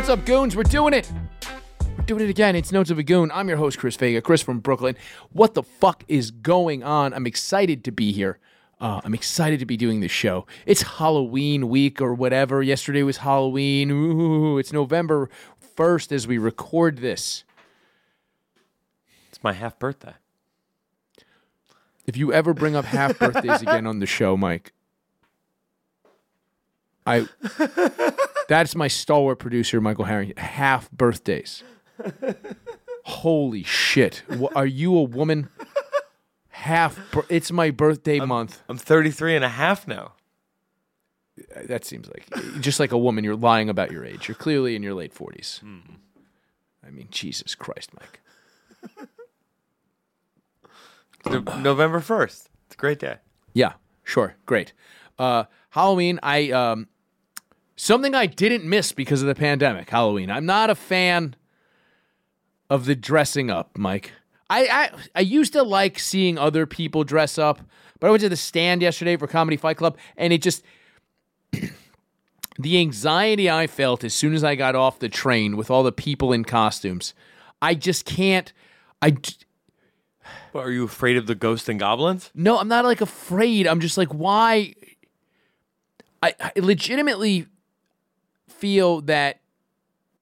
What's up, goons? We're doing it. We're doing it again. It's Notes of a Goon. I'm your host, Chris Vega. Chris from Brooklyn. What the fuck is going on? I'm excited to be here. Uh, I'm excited to be doing this show. It's Halloween week or whatever. Yesterday was Halloween. Ooh, it's November 1st as we record this. It's my half birthday. If you ever bring up half birthdays again on the show, Mike, I that's my stalwart producer, Michael Harrington. Half birthdays. Holy shit! Are you a woman? Half. It's my birthday month. I'm 33 and a half now. That seems like just like a woman. You're lying about your age. You're clearly in your late forties. I mean, Jesus Christ, Mike. No- November 1st. It's a great day. Yeah, sure, great. Uh, Halloween, I um, something I didn't miss because of the pandemic. Halloween, I'm not a fan of the dressing up, Mike. I, I I used to like seeing other people dress up, but I went to the stand yesterday for Comedy Fight Club, and it just the anxiety I felt as soon as I got off the train with all the people in costumes. I just can't. I What, are you afraid of the ghosts and goblins? no, I'm not like afraid. I'm just like, why? I, I legitimately feel that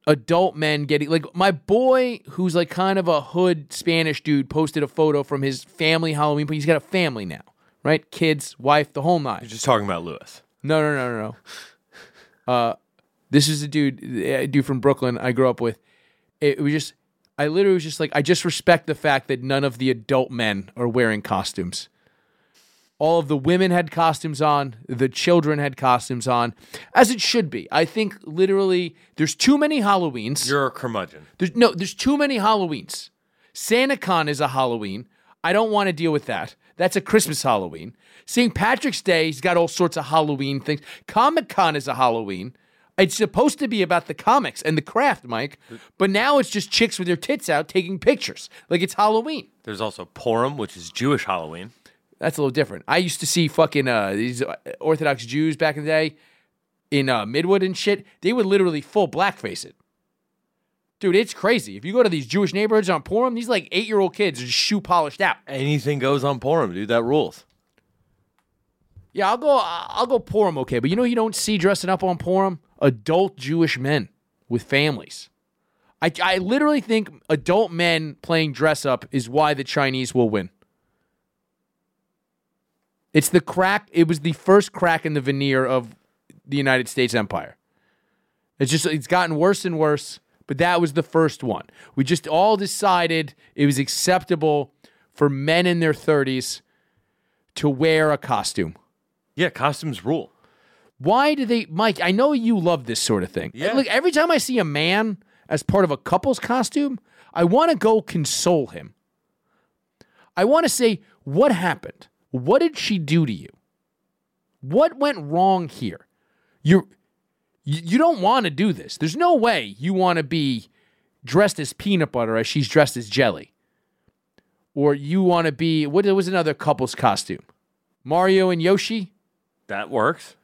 adult men getting like my boy, who's like kind of a hood Spanish dude, posted a photo from his family Halloween, but he's got a family now, right? Kids, wife, the whole nine. You're just talking about Lewis. No, no, no, no, no. Uh, this is a dude, a dude from Brooklyn I grew up with. It was just, I literally was just like, I just respect the fact that none of the adult men are wearing costumes. All of the women had costumes on, the children had costumes on, as it should be. I think literally there's too many Halloweens. You're a curmudgeon. There's no, there's too many Halloweens. SantaCon is a Halloween. I don't want to deal with that. That's a Christmas Halloween. St. Patrick's Day, he's got all sorts of Halloween things. Comic Con is a Halloween. It's supposed to be about the comics and the craft, Mike, but now it's just chicks with their tits out taking pictures. Like it's Halloween. There's also Purim, which is Jewish Halloween. That's a little different. I used to see fucking uh, these Orthodox Jews back in the day in uh, Midwood and shit. They would literally full blackface it. Dude, it's crazy. If you go to these Jewish neighborhoods on Purim, these like eight year old kids are just shoe polished out. Anything goes on Purim, dude. That rules. Yeah, I'll go. I'll go Purim. Okay, but you know you don't see dressing up on Purim adult Jewish men with families. I I literally think adult men playing dress up is why the Chinese will win. It's the crack. It was the first crack in the veneer of the United States empire. It's just it's gotten worse and worse, but that was the first one. We just all decided it was acceptable for men in their 30s to wear a costume. Yeah, costumes rule. Why do they, Mike? I know you love this sort of thing. Yeah. Look, every time I see a man as part of a couple's costume, I want to go console him. I want to say, what happened? What did she do to you? What went wrong here? You're, you you don't want to do this. There's no way you want to be dressed as peanut butter as she's dressed as jelly. Or you want to be, what was another couple's costume? Mario and Yoshi? That works.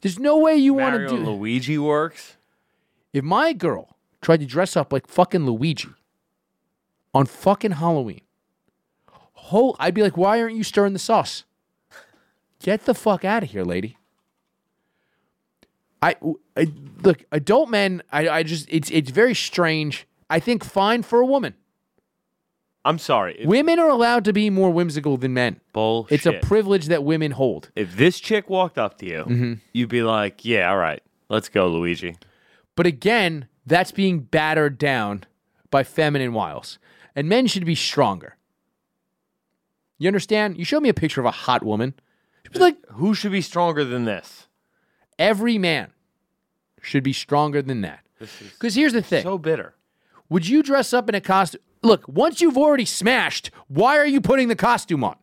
There's no way you want to do Luigi works. If my girl tried to dress up like fucking Luigi on fucking Halloween, ho- I'd be like, why aren't you stirring the sauce? Get the fuck out of here, lady. I, I look, adult men, I, I just it's it's very strange. I think fine for a woman. I'm sorry. If, Women are allowed to be more whimsical than men. bullshit. It's a privilege that women hold. if this chick walked up to you, Mm-hmm. you'd be like, "Yeah, all right, let's go, Luigi." But again, that's being battered down by feminine wiles. And men should be stronger. You understand? You show me a picture of a hot woman. She'd be like, Who should be stronger than this? every man should be stronger than that. Because here's the thing so bitter. Would you dress up in a costume? Look, once you've already smashed, why are you putting the costume on?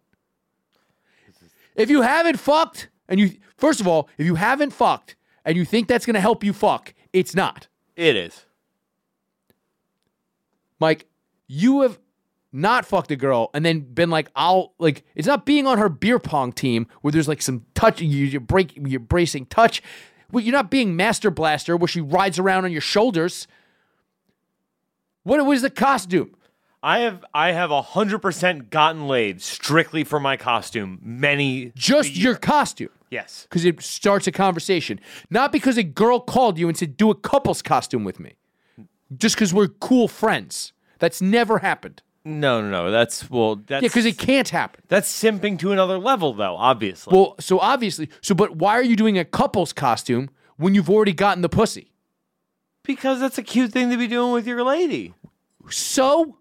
If you haven't fucked, and you, first of all, if you haven't fucked and you think that's going to help you fuck, it's not. It is. Mike, you have not fucked a girl and then been like, I'll like it's not being on her beer pong team where there's like some touch you- you're break you're bracing touch. Well, you're not being Master Blaster where she rides around on your shoulders. What was the costume? I have I have hundred percent gotten laid strictly for my costume. Many Just your costume. yes. Because it starts a conversation. Not because a girl called you and said, do a couple's costume with me. Just because we're cool friends. That's never happened. No, no, no. That's well. That's Yeah, because it can't happen. that's simping to another level, though. Obviously. Well, so obviously, so but why are you doing a couple's costume when you've already gotten the pussy? because that's a cute thing to be doing with your lady. So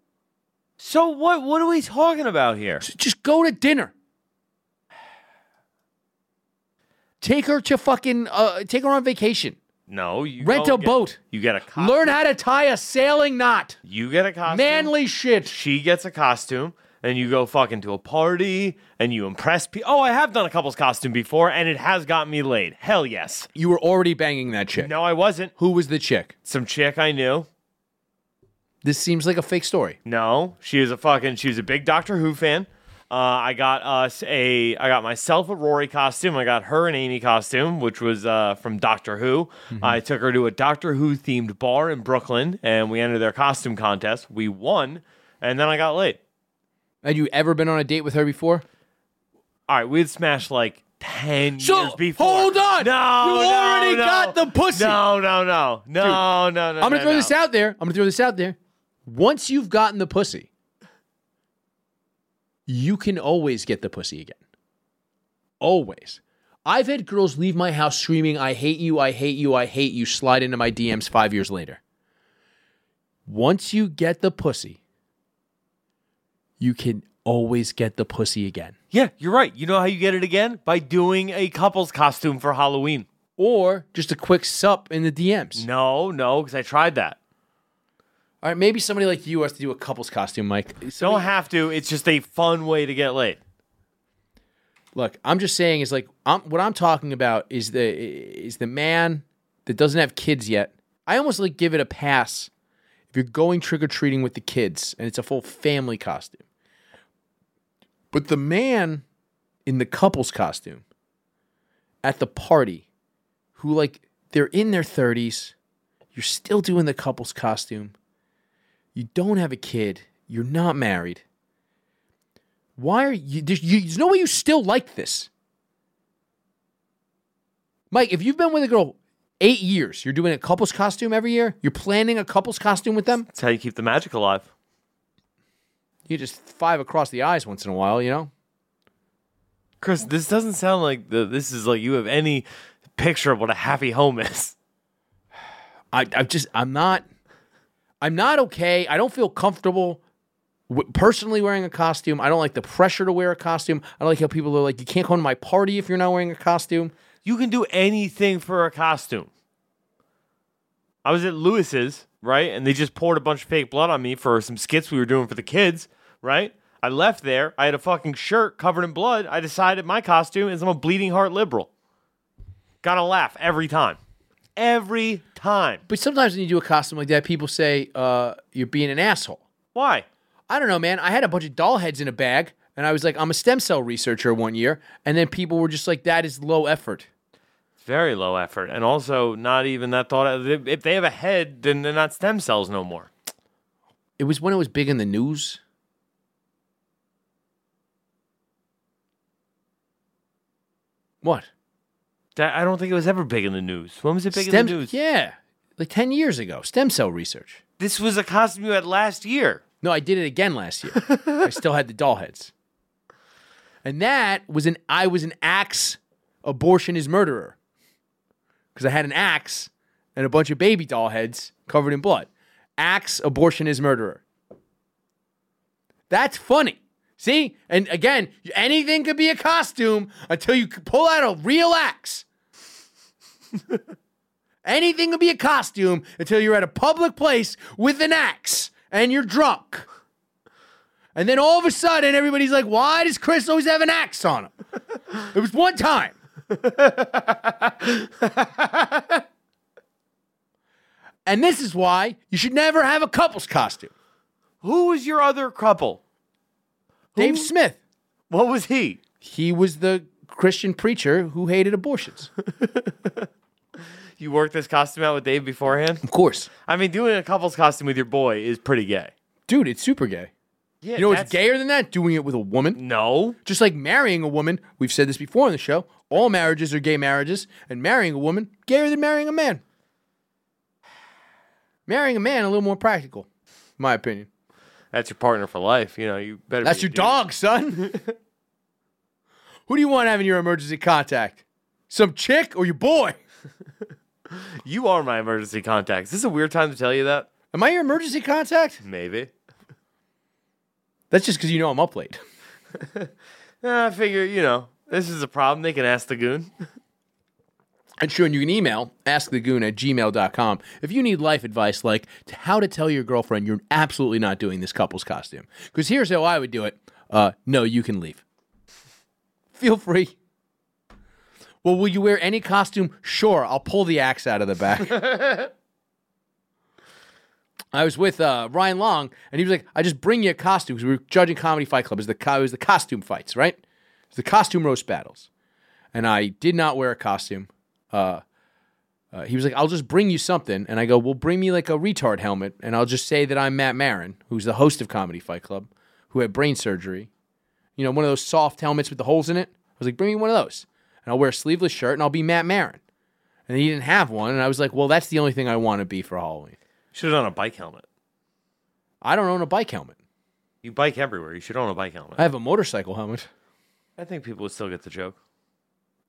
So what? What are we talking about here? just go to dinner. Take her to fucking uh, take her on vacation. No, you Rent a get- boat. You get a costume. Learn how to tie a sailing knot. You get a costume. Manly shit. She gets a costume, and you go fucking to a party, and you impress people. Oh, I have done a couple's costume before, and it has got me laid. Hell yes. You were already banging that chick. No, I wasn't. Who was the chick? Some chick I knew. This seems like a fake story. No, she was a fucking. She was a big Doctor Who fan. Uh, I got us a. I got myself a Rory costume. I got her an Amy costume, which was uh, from Doctor Who. I took her to a Doctor Who themed bar in Brooklyn, and we entered their costume contest. We won, and then I got laid. Had you ever been on a date with her before? All right, we'd smashed like ten So, years before. hold on. no, You no, already no. got the pussy. No, no, no, no, no, no. I'm gonna no, throw this out there. I'm gonna throw this out there. Once you've gotten the pussy, you can always get the pussy again. Always. I've had girls leave my house screaming, I hate you, I hate you, I hate you, slide into my DMs five years later. Once you get the pussy, you can always get the pussy again. Yeah, you're right. You know how you get it again? By doing a couple's costume for Halloween. Or just a quick sup in the DMs. No, no, because I tried that. All right, maybe somebody like you has to do a couple's costume, Mike. Don't have to. It's just a fun way to get laid. Look, I'm just saying is like I'm, what I'm talking about is the is the man that doesn't have kids yet. I almost like give it a pass if you're going trick or treating with the kids and it's a full family costume. But the man in the couple's costume at the party who like they're in their 30s, you're still doing the couple's costume. You don't have a kid, you're not married. Why are you there's, you? There's no way you still like this, Mike. If you've been with a girl eight years, you're doing a couple's costume every year. You're planning a couple's costume with them. That's how you keep the magic alive. You just five across the eyes once in a while, you know. Chris, this doesn't sound like the, this is like you have any picture of what a happy home is. I, I just I'm not I'm not okay. I don't feel comfortable w- personally wearing a costume. I don't like the pressure to wear a costume. I don't like how people are like you can't come to my party if you're not wearing a costume. You can do anything for a costume. I was at Lewis's, right? And they just poured a bunch of fake blood on me for some skits we were doing for the kids, right? I left there. I had a fucking shirt covered in blood. I decided my costume is I'm a bleeding heart liberal. Gotta laugh every time. Every time. But sometimes when you do a costume like that, people say uh, you're being an asshole. Why? I don't know, man. I had a bunch of doll heads in a bag, and I was like, I'm a stem cell researcher one year, and then people were just like, that is low effort. Very low effort. And also not even that thought. If they have a head, then they're not stem cells no more. It was when it was big in the news. What? That, I don't think it was ever big in the news. When was it big Stem, in the news? Yeah, like 10 years ago. Stem cell research. This was a costume you had last year. No, I did it again last year. I still had the doll heads. And that was an I was an axe abortion is murderer. Because I had an axe and a bunch of baby doll heads covered in blood. Axe abortion is murderer. That's funny. See? And again, anything could be a costume until you pull out a real axe. anything could be a costume until you're at a public place with an axe and you're drunk. And then all of a sudden, everybody's like, why does Chris always have an axe on him? it was one time. and this is why you should never have a couple's costume. Who was your other couple? Dave Smith. What was he? He was the Christian preacher who hated abortions. You worked this costume out with Dave beforehand? Of course. I mean, doing a couple's costume with your boy is pretty gay. Dude, it's super gay. Yeah, You know what's gayer than that? Doing it with a woman. No. Just like marrying a woman. We've said this before on the show. All marriages are gay marriages, and marrying a woman, gayer than marrying a man. Marrying a man, a little more practical, in my opinion. That's your partner for life. You know, you better. That's be your dude. dog, son. Who do you want having your emergency contact? Some chick or your boy? You are my emergency contact. Is this a weird time to tell you that? Am I your emergency contact? Maybe. That's just because you know I'm up late. I figure, you know, this is a problem. They can ask the goon. And sure, and you can email askthegoon at gmail.com if you need life advice like to how to tell your girlfriend you're absolutely not doing this couple's costume. Because here's how I would do it uh, no, you can leave. Feel free. Well, will you wear any costume? Sure, I'll pull the axe out of the back. I was with uh, Ryan Long, and he was like, "I just bring you a costume because we were judging Comedy Fight Club. Was the co- it was the costume fights, right? It's the costume roast battles." And I did not wear a costume. Uh, uh, he was like, "I'll just bring you something," and I go, "Well, bring me like a retard helmet, and I'll just say that I'm Matt Marin, who's the host of Comedy Fight Club, who had brain surgery. You know, one of those soft helmets with the holes in it. I was like, bring me one of those, and I'll wear a sleeveless shirt, and I'll be Matt Marin." And he didn't have one, and I was like, "Well, that's the only thing I want to be for Halloween." Should have done a bike helmet. I don't own a bike helmet. You bike everywhere. You should own a bike helmet. I have a motorcycle helmet. I think people would still get the joke.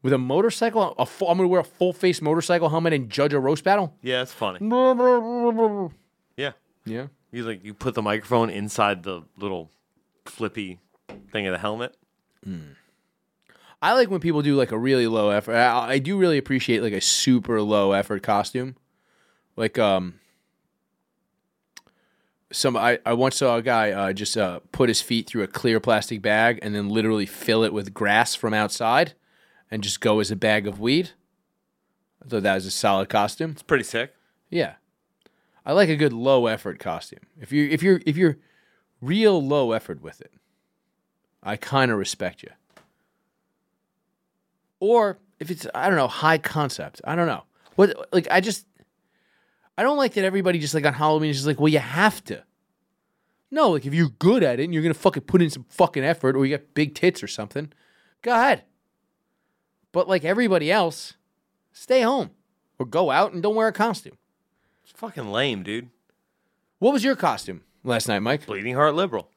With a motorcycle, a full, I'm going to wear a full face motorcycle helmet and judge a roast battle. Yeah, it's funny. Yeah. Yeah. You like you put the microphone inside the little flippy thing of the helmet. Hmm. I like when people do like a really low effort. I, I do really appreciate like a super low effort costume. Like um some I, I once saw a guy uh, just uh, put his feet through a clear plastic bag and then literally fill it with grass from outside and just go as a bag of weed. I thought that was a solid costume. It's pretty sick. Yeah. I like a good low effort costume. If you if you're if you're real low effort with it, I kind of respect you. Or if it's I don't know, high concept. I don't know. What like I just I don't like that everybody just like on Halloween is just like, well, you have to. No, like if you're good at it and you're gonna fucking put in some fucking effort or you got big tits or something, go ahead. But like everybody else, stay home or go out and don't wear a costume. It's fucking lame, dude. What was your costume last night, Mike? Bleeding heart liberal.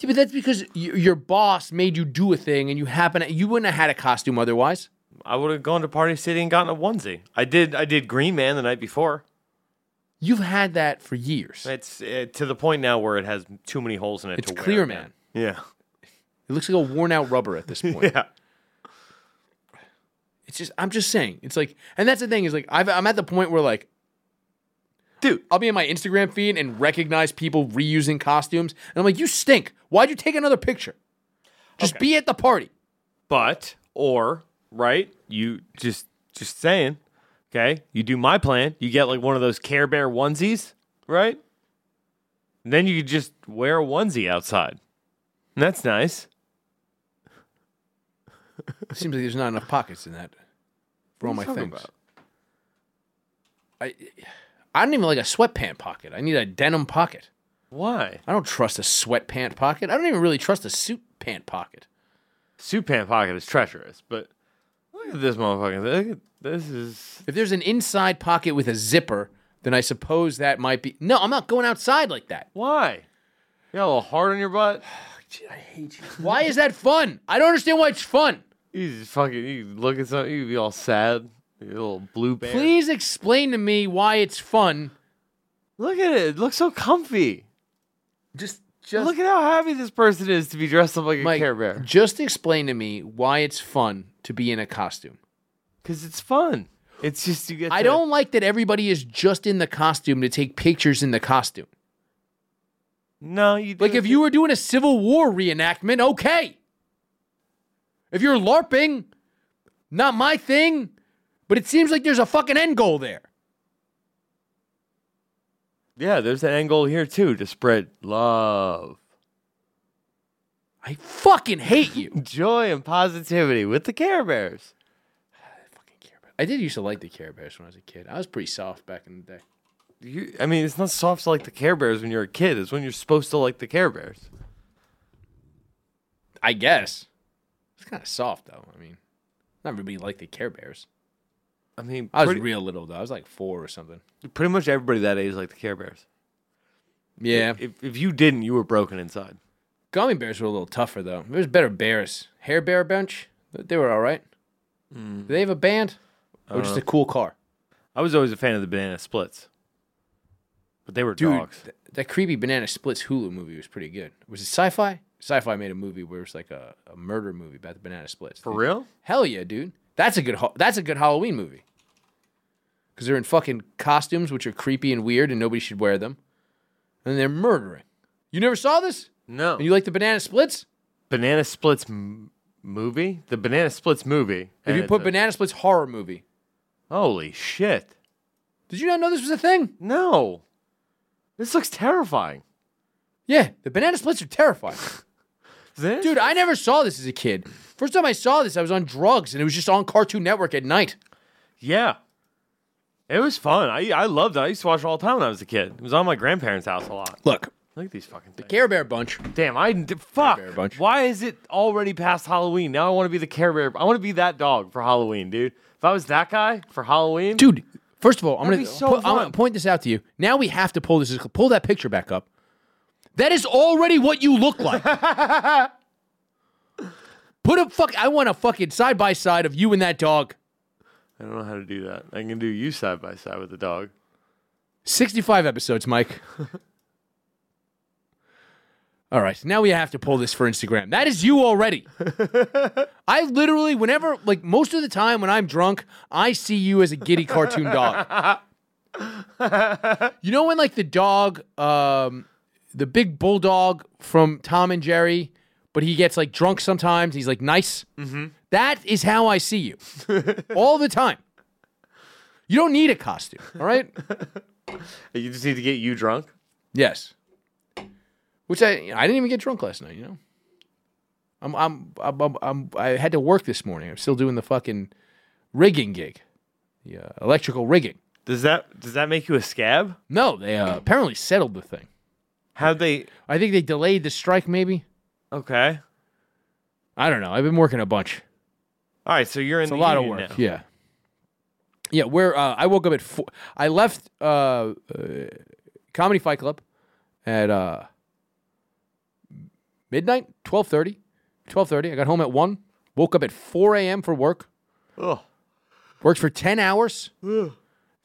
Yeah, but that's because y- your boss made you do a thing, and you happen you wouldn't have had a costume otherwise. I would have gone to Party City and gotten a onesie. I did. I did Green Man the night before. You've had that for years. It's uh, to the point now where it has too many holes in it. It's to wear clear, man. Yeah. It looks like a worn out rubber at this point. Yeah. It's just I'm just saying. It's like, and that's the thing is like I've, I'm at the point where like, dude, I'll be in my Instagram feed and recognize people reusing costumes, and I'm like, you stink. Why'd you take another picture? Just Okay. be at the party. But or right, you just just saying, okay, you do my plan. You get like one of those Care Bear onesies, right? And then you could just wear a onesie outside. And that's nice. Seems like there's not enough pockets in that for all my What are you things. talking I I don't even like a sweatpant pocket. I need a denim pocket. Why? I don't trust a sweatpant pocket. I don't even really trust a suit pant pocket. Suit pant pocket is treacherous, but look at this motherfucker. Look at, this is If there's an inside pocket with a zipper, then I suppose that might be. No, I'm not going outside like that. why? You got a little hard on your butt. I hate you. Why is that fun? I don't understand why it's fun. You just fucking you look at something, you be all sad. You little blue bear. Please explain to me why it's fun. look at it. It looks so comfy. Just, just Look at how happy this person is to be dressed up like a Mike, Care Bear. Just explain to me why it's fun to be in a costume. Because it's fun. It's just you get. I to- don't like that everybody is just in the costume to take pictures in the costume. No, you do Like if to- you were doing a Civil War reenactment, okay. If you're LARPing, not my thing, but it seems like there's a fucking end goal there. Yeah, there's an end goal here too to spread love, I fucking hate you. joy, and positivity with the Care Bears. I did used to like the Care Bears when I was a kid. I was pretty soft back in the day. You, I mean, it's not soft to like the Care Bears when you're a kid. It's when you're supposed to like the Care Bears. I guess. It's kind of soft though. I mean, not everybody liked the Care Bears. I mean, I was pretty, real little though. I was like four or something. pretty much everybody that age liked the Care Bears. Yeah. If if you didn't, you were broken inside. Gummy bears were a little tougher though. There's better bears. Hair Bear Bunch, they were all right. Do they have a band or just a uh, cool car? I was always a fan of the Banana Splits, but they were Dude, dogs. th- that creepy Banana Splits Hulu movie was pretty good. Was it sci-fi? Syfy made a movie where it was like a, a murder movie about the Banana Splits. For Dude, real? Hell yeah, dude. That's a good. ho- That's a good Halloween movie. Because they're in fucking costumes, which are creepy and weird, and nobody should wear them, and they're murdering. You never saw this? No. And you like the Banana Splits? Banana Splits m- movie? The Banana Splits movie. If you put a- Banana Splits horror movie, Holy shit. did you not know this was a thing? No. This looks terrifying. Yeah, the Banana Splits are terrifying. This? Dude, I never saw this as a kid. First time I saw this, I was on drugs, and it was just on Cartoon Network at night. Yeah. It was fun. I I loved it. I used to watch it all the time when I was a kid. It was on my grandparents' house a lot. Look, Look at these fucking things. Care Bear Bunch. Damn, I d- fuck. Bear Bunch. Why is it already past Halloween? Now I want to be the Care Bear. I want to be that dog for Halloween, dude. If I was that guy for Halloween, Dude, first of all, I'm That'd gonna, be so pu- I'm fun. gonna point this out to you. Now we have to pull this. Pull that picture back up. That is already what you look like. Put a fuck. I want a fucking side by side of you and that dog. I don't know how to do that. I can do you side by side with the dog. 65 episodes, Mike. All right, now we have to pull this for Instagram. That is you already. I literally, whenever, like most of the time when I'm drunk, I see you as a giddy cartoon dog. you know when like the dog, um, the big bulldog from Tom and Jerry, but he gets like drunk sometimes. He's like nice. Mm-hmm. Is how I see you all the time. You don't need a costume, all right? You just need to get you drunk. Yes. Which I I didn't even get drunk last night. You know. I'm I'm I'm, I'm, I'm I had to work this morning. I'm still doing the fucking rigging gig, the uh, electrical rigging. Does that does that make you a scab? No, they uh, apparently settled the thing. How they? I think they delayed the strike. Maybe Okay. I don't know. I've been working a bunch. All right. So you're in It's a lot of work. now. Yeah. Yeah. Where uh, I woke up at four. I left uh, uh, Comedy Fight Club at uh, midnight, twelve thirty. Twelve thirty. I got home at one. Woke up at four a.m. for work. Ugh. Worked for ten hours. then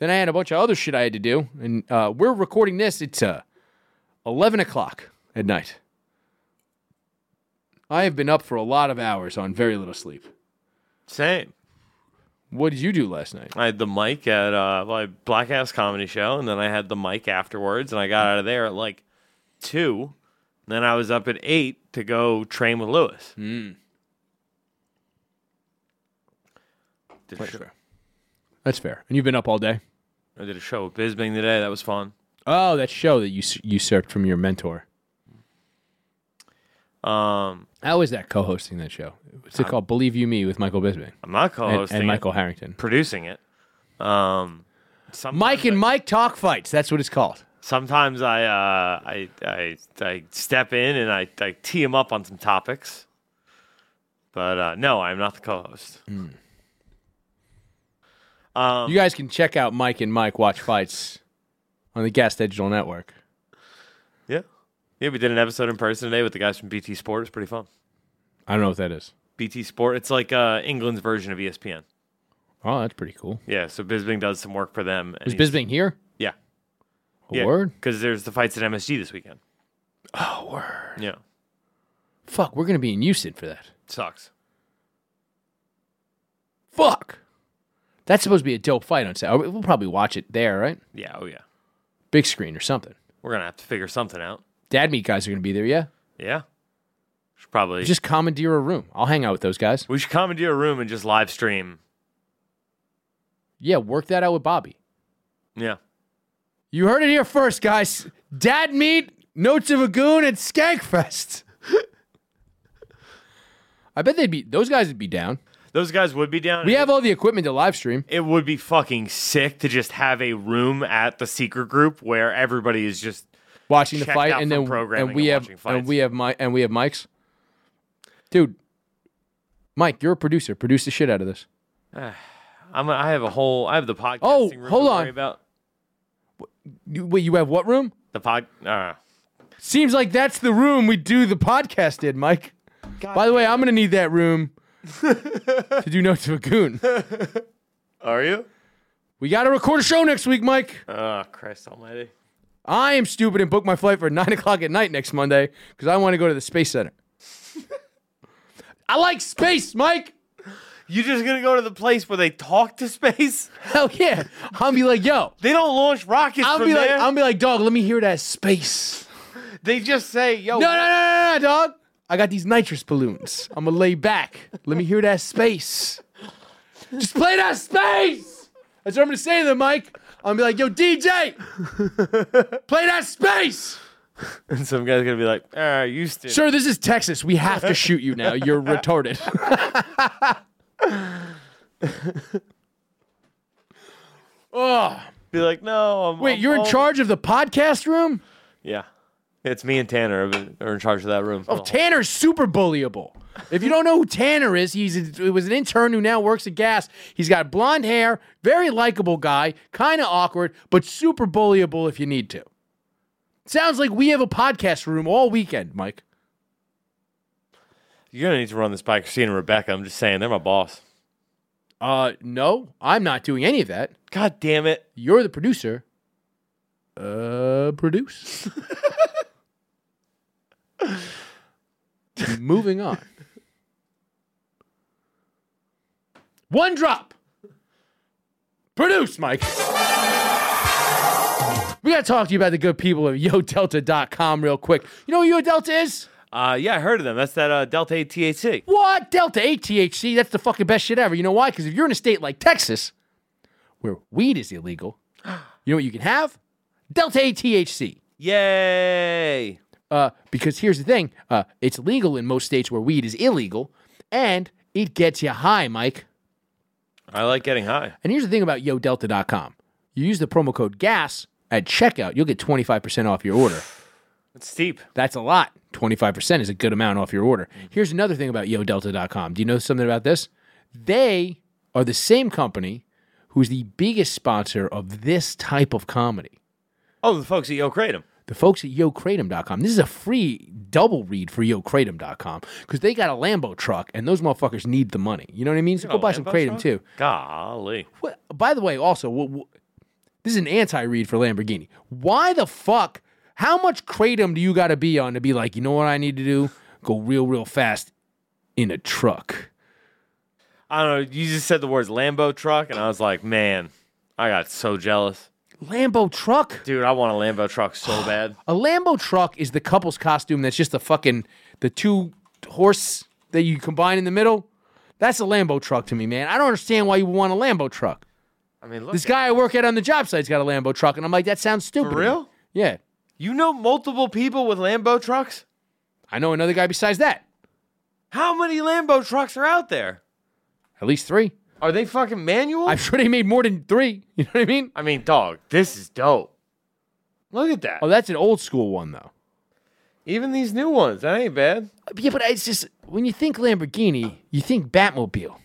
I had a bunch of other shit I had to do, and uh, we're recording this. It's uh, eleven o'clock at night. I have been up for a lot of hours on very little sleep. Same. What did you do last night? I had the mic at uh, my Black Ass Comedy Show, and then I had the mic afterwards, and I got out of there at like two. Then I was up at eight to go train with Lewis. Did a That's show- fair. That's fair. And you've been up all day. I did a show with Bisping today. That was fun. Oh, that show that you s- usurped from your mentor. Um, How is that co-hosting that show? What's it called? Believe You Me with Michael Bisping. I'm not co-hosting and it, Michael Harrington. producing it. Um, Mike and I, Mike talk fights. That's what it's called. sometimes I, uh, I I I step in and I, I tee him up on some topics. But uh, no, I'm not the co-host. Um, You guys can check out Mike and Mike watch fights on the Gas Digital Network. Yeah. We did an episode in person today with the guys from BT Sport. It's pretty fun. I don't know what that is. BT Sport. It's like uh, England's version of ESPN. Oh, that's pretty cool. Yeah. So Bisping does some work for them. Is Bisping here? Yeah. A yeah. word? Because there's the fights at MSG this weekend. Oh, word. Yeah. Fuck, we're gonna be in Houston for that. Sucks. Fuck. That's supposed to be a dope fight on Saturday. We'll probably watch it there, right? Yeah. Oh yeah. Big screen or something. We're gonna have to figure something out. Dad meet guys are gonna be there, yeah. Yeah. Should probably Just commandeer a room. I'll hang out with those guys. we should commandeer a room and just live stream. Yeah, work that out with Bobby. Yeah. You heard it here first, guys. Dad meet, Notes of a Goon, and Skankfest. I bet they'd be those guys would be down. Those guys would be down. We have all the equipment to live stream. it would be fucking sick to just have a room at the secret group where everybody is just watching the fight, out and then programming and we and have and we have my and we have mics. Dude, Mike, you're a producer. Produce the shit out of this. I'm I have a whole I have the podcasting Oh, room hold to on. worry about You, wait, you have what room? the pod uh, Seems like that's the room we do the podcast in, Mike. By the way, I'm gonna need that room to do Notes of a Goon. Are you? We got to record a show next week, Mike. Oh Christ almighty. I am stupid and booked my flight for nine o'clock at night next Monday because I want to go to the Space Center. I like space, Mike. You just gonna go to the place where they talk to space? Hell yeah. I'll be like, yo. They don't launch rockets I'll from be like, there. I'll be like, dog. Let me hear that space. they just say, "Yo, No, no, no, no, no, dog. I got these nitrous balloons. I'm gonna lay back. Let me hear that space. Just play that space. That's what I'm gonna say to them, Mike. I'm gonna be like, yo, DJ, play that space. And some guy's gonna be like, "Ah, used to." Sir, this is Texas. We have to shoot you now. You're retarded. oh, Be like, "No, I'm." wait, I'm you're in charge of the podcast room? Yeah, it's me and Tanner are in- are in charge of that room. Oh, Tanner's super bullyable. If you don't know who Tanner is, he's a, it was an intern who now works at Gas. He's got blonde hair, very likable guy, kind of awkward, but super bullyable if you need to. Sounds like we have a podcast room all weekend, Mike. You're gonna need to run this by Christina and Rebecca. I'm just saying, they're my boss. Uh, no, I'm not doing any of that. God damn it! You're the producer. Uh, produce. Moving on. One drop. Produce, Mike. We got to talk to you about the good people of YoDelta.com real quick. You know what Yo Delta is? Uh, yeah, I heard of them. That's that uh, Delta 8 THC. What? Delta 8 THC? That's the fucking best shit ever. You know why? Because if you're in a state like Texas, where weed is illegal, you know what you can have? Delta 8 THC. Yay! Uh, because here's the thing uh, it's legal in most states where weed is illegal, and it gets you high, Mike. I like getting high. And here's the thing about YoDelta.com you use the promo code GAS at checkout, you'll get 25% off your order. That's steep. That's a lot. 25% is a good amount off your order. Here's another thing about YoDelta.com. Do you know something about this? They are the same company who's the biggest sponsor of this type of comedy. Oh, the folks at Yo Kratom. The folks at YoKratom.com. This is a free double read for YoKratom.com because they got a Lambo truck and those motherfuckers need the money. You know what I mean? So go buy some Lambo Kratom truck? too. Golly. What, by the way, also, wh- wh- this is an anti read for Lamborghini. Why the fuck? How much Kratom do you got to be on to be like, you know what I need to do? Go real, real fast in a truck. I don't know. You just said the words Lambo truck, and I was like, man, I got so jealous. Lambo truck? Dude, I want a Lambo truck so bad. A Lambo truck is the couple's costume that's just the fucking, the two horse that you combine in the middle. That's a Lambo truck to me, man. I don't understand why you want a Lambo truck. I mean, look. This guy I work at on the job site's got a Lambo truck, and I'm like, that sounds stupid. For to me. real? Yeah. You know multiple people with Lambo trucks? I know another guy besides that. How many Lambo trucks are out there? At least three. Are they fucking manual? I'm sure they made more than three. You know what I mean? I mean, dog, this is dope. Look at that. Oh, that's an old school one though. Even these new ones, that ain't bad. Yeah, but it's just when you think Lamborghini, you think Batmobile.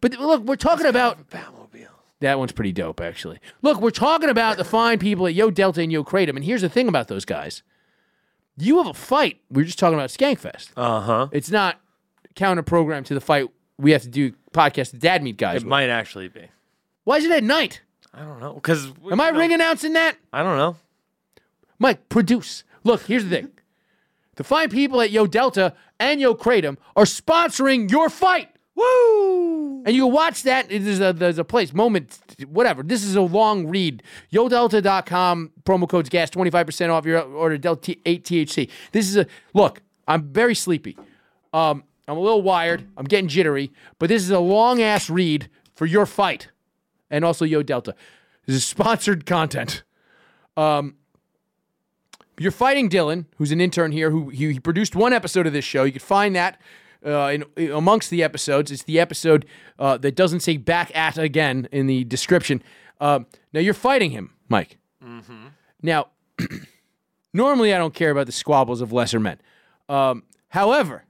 But look, we're talking about Batmobile. that one's pretty dope, actually. Look, we're talking about the fine people at Yo Delta and Yo Kratom, and here's the thing about those guys: you have a fight. We are just talking about Skankfest. Uh huh. It's not counter programmed to the fight we have to do podcast the Dad Meet guys. It with. might actually be. Why is it at night? I don't know. Because Am I ring announcing that? I don't know. Mike, produce. Look, here's the thing. The fine people at Yo Delta and Yo Kratom are sponsoring your fight. Woo! And you can watch that. There's a, there's a place, moment, whatever. This is a long read. YoDelta.com, promo codes gas, 25% off your order, Delta 8 THC. This is a, look, I'm very sleepy. Um, I'm a little wired. I'm getting jittery. But this is a long ass read for your fight. And also Yo Delta. This is sponsored content. Um, you're fighting Dylan, who's an intern here, who he, he produced one episode of this show. You can find that uh, in, amongst the episodes. It's the episode uh, that doesn't say back at again in the description. Uh, now you're fighting him, Mike. Now, normally I don't care about the squabbles of lesser men. Um, however,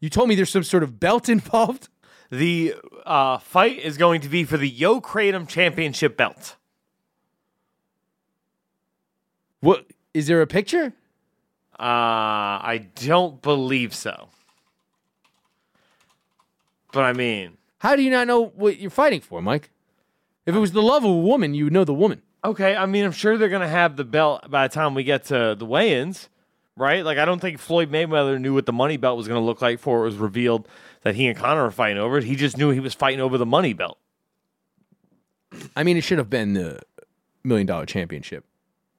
you told me there's some sort of belt involved. The uh, fight is going to be for the Yo Kratom Championship belt. What is there a picture? Uh, I don't believe so. But I mean, How do you not know what you're fighting for, Mike? If it was the love of a woman, you would know the woman. okay, I mean, I'm sure they're going to have the belt by the time we get to the weigh ins, right? Like, I don't think Floyd Mayweather knew what the money belt was going to look like before it was revealed that he and Conor were fighting over it. He just knew he was fighting over the money belt. I mean, it should have been the million dollar championship.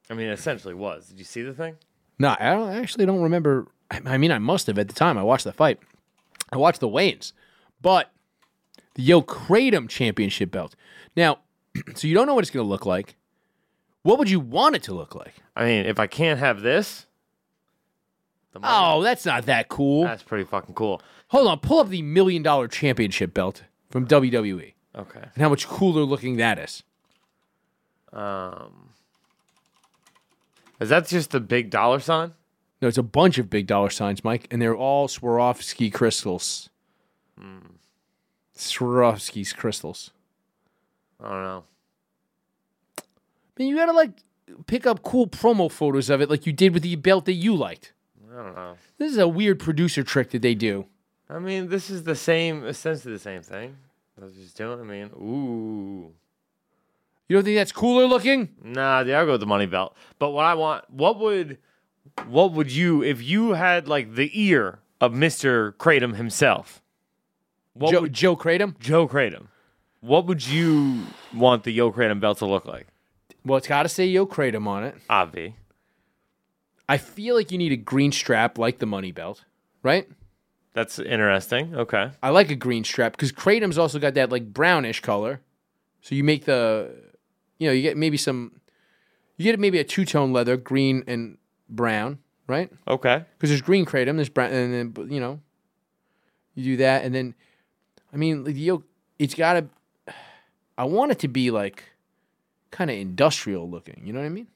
I mean, it essentially was. Did you see the thing? No, I, don't, I actually don't remember. I, I mean, I must have at the time I watched the fight. I watched the weigh-ins, but the Yo Kratom championship belt. Now, so you don't know what it's going to look like. What would you want it to look like? I mean, if I can't have this, the money, Oh, that's not that cool. that's pretty fucking cool. Hold on, pull up the million dollar championship belt from WWE Okay. and how much cooler looking that is. Um, is that just the big dollar sign? No, it's a bunch of big dollar signs, Mike, and they're all Swarovski crystals. Swarovski's crystals. I don't know. I mean, you gotta like pick up cool promo photos of it, like you did with the belt that you liked. I don't know. This is a weird producer trick that they do. I mean, this is the same, essentially the same thing. I was just doing. I mean, ooh. You don't think that's cooler looking? Nah, yeah, I'll go with the money belt. But what I want, what would, what would you, if you had like the ear of Mister Kratom himself? What Joe, would Joe Kratom? Joe Kratom? What would you want the Yo Kratom belt to look like? Well, it's got to say Yo Kratom on it. Avi. I feel like you need a green strap like the money belt, right? That's interesting. Okay. I like a green strap because Kratom's also got that like brownish color. So you make the, you know, you get maybe some, you get maybe a two tone leather, green and brown, right? Okay. Because there's green kratom, there's brown, and then you know, you do that, and then, I mean, the yolk, it's got to. I want it to be like, kind of industrial looking. You know what I mean?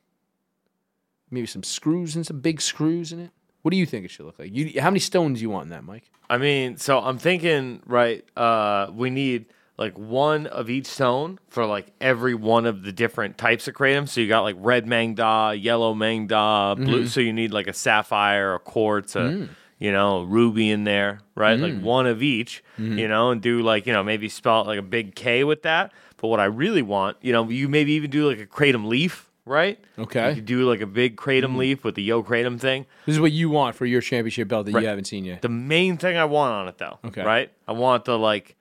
Maybe some screws and some big screws in it. What do you think it should look like? You, how many stones do you want in that, Mike? I mean, so I'm thinking, right? Uh, we need like one of each stone for like every one of the different types of kratom. So you got like red maeng da, yellow maeng da, blue. Mm-hmm. So you need like a sapphire, a quartz, a mm. you know ruby in there, right? Like mm. one of each, mm-hmm. you know, and do like you know maybe spell it like a big K with that. But what I really want, you know, you maybe even do like a kratom leaf. Right. Okay. You could do like a big kratom leaf with the yo kratom thing. This is what you want for your championship belt that Right. you haven't seen yet. The main thing I want on it though, Okay. right? I want the like.